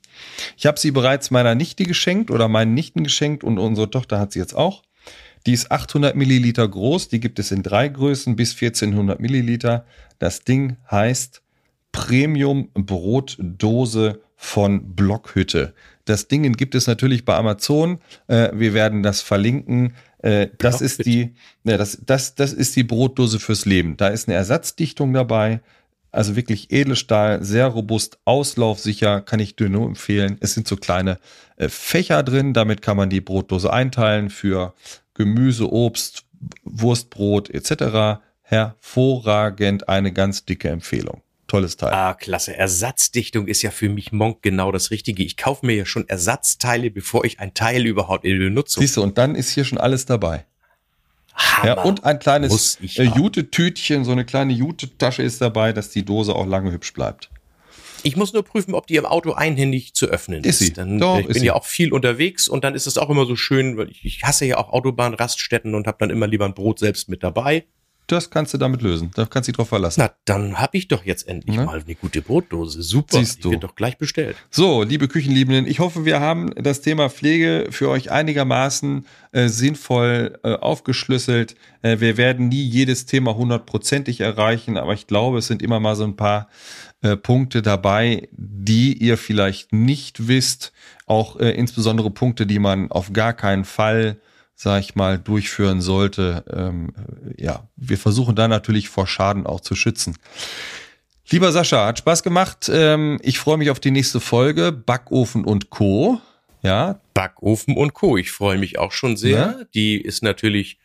Ich habe sie bereits meiner Nichte geschenkt oder meinen Nichten geschenkt und unsere Tochter hat sie jetzt auch. Die ist 800 Milliliter groß, die gibt es in drei Größen bis 1400 Milliliter. Das Ding heißt Premium Brotdose von Blockhütte. Das Ding gibt es natürlich bei Amazon. Äh, wir werden das verlinken. Äh, das ist die, ja, das, das, das ist die Brotdose fürs Leben. Da ist eine Ersatzdichtung dabei. Also wirklich Edelstahl, sehr robust, auslaufsicher, kann ich dir nur empfehlen. Es sind so kleine äh, Fächer drin, damit kann man die Brotdose einteilen für Gemüse, Obst, Wurstbrot etc. Hervorragend, eine ganz dicke Empfehlung. Tolles Teil. Ah, klasse. Ersatzdichtung ist ja für mich Monk genau das Richtige. Ich kaufe mir ja schon Ersatzteile, bevor ich ein Teil überhaupt in Benutzung Siehst du, und dann ist hier schon alles dabei. Hammer. Ja, und ein kleines ich äh. Jute-Tütchen, so eine kleine Jute-Tasche ist dabei, dass die Dose auch lange hübsch bleibt. Ich muss nur prüfen, ob die im Auto einhändig zu öffnen Ist ist. Dann, Doch, ich ist bin ja auch viel unterwegs und dann ist es auch immer so schön, weil ich, ich hasse ja auch Autobahnraststätten und habe dann immer lieber ein Brot selbst mit dabei. Das kannst du damit lösen. Da kannst du dich drauf verlassen. Na, dann habe ich doch jetzt endlich Ne? mal eine gute Brotdose. Super, Siehst die du. wird doch gleich bestellt. So, liebe Küchenliebenden, ich hoffe, wir haben das Thema Pflege für euch einigermaßen äh, sinnvoll äh, aufgeschlüsselt. Äh, wir werden nie jedes Thema hundertprozentig erreichen, aber ich glaube, es sind immer mal so ein paar äh, Punkte dabei, die ihr vielleicht nicht wisst. Auch äh, insbesondere Punkte, die man auf gar keinen Fall sag ich mal, durchführen sollte. Ähm, äh, ja, wir versuchen da natürlich vor Schaden auch zu schützen. Lieber Sascha, hat Spaß gemacht. Ähm, ich freue mich auf die nächste Folge. Backofen und Co. Ja, Backofen und Co. Ich freue mich auch schon sehr. Ja. Die ist natürlich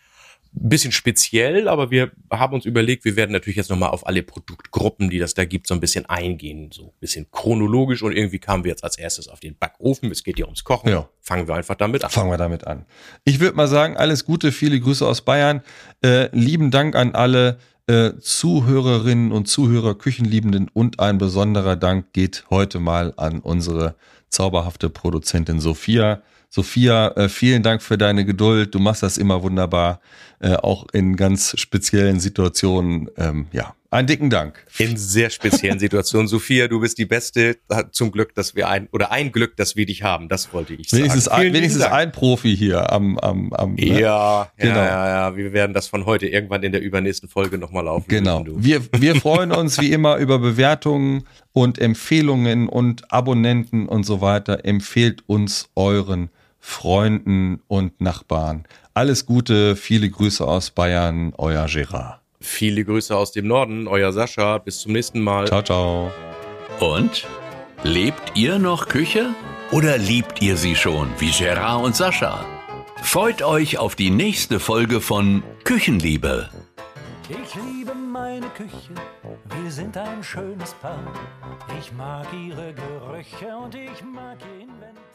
bisschen speziell, aber wir haben uns überlegt, wir werden natürlich jetzt nochmal auf alle Produktgruppen, die das da gibt, so ein bisschen eingehen. So ein bisschen chronologisch und irgendwie kamen wir jetzt als erstes auf den Backofen. Es geht ja ums Kochen. Ja. Fangen wir einfach damit an. fangen wir damit an. Ich würde mal sagen, alles Gute, viele Grüße aus Bayern. Äh, lieben Dank an alle äh, Zuhörerinnen und Zuhörer, Küchenliebenden und ein besonderer Dank geht heute mal an unsere zauberhafte Produzentin Sophia. Sophia, äh, vielen Dank für deine Geduld. Du machst das immer wunderbar, äh, auch in ganz speziellen Situationen. Ähm, ja, einen dicken Dank. In sehr speziellen Situationen. Sophia, du bist die Beste. Zum Glück, dass wir ein, oder ein Glück, dass wir dich haben. Das wollte ich sagen. Wenigstens, ein, wenigstens ein Profi hier am, am, am ne? Ja, Genau. ja, ja. Wir werden das von heute irgendwann in der übernächsten Folge nochmal laufen. Genau. müssen. Wir, wir freuen uns wie immer über Bewertungen und Empfehlungen und Abonnenten und so weiter. Empfehlt uns euren Freunden und Nachbarn. Alles Gute, viele Grüße aus Bayern, euer Gerard. Viele Grüße aus dem Norden, euer Sascha. Bis zum nächsten Mal. Ciao, ciao. Und? Lebt ihr noch Küche? Oder liebt ihr sie schon, wie Gerard und Sascha? Freut euch auf die nächste Folge von Küchenliebe. Ich liebe meine Küche, wir sind ein schönes Paar. Ich mag ihre Gerüche und ich mag ihr Inventar.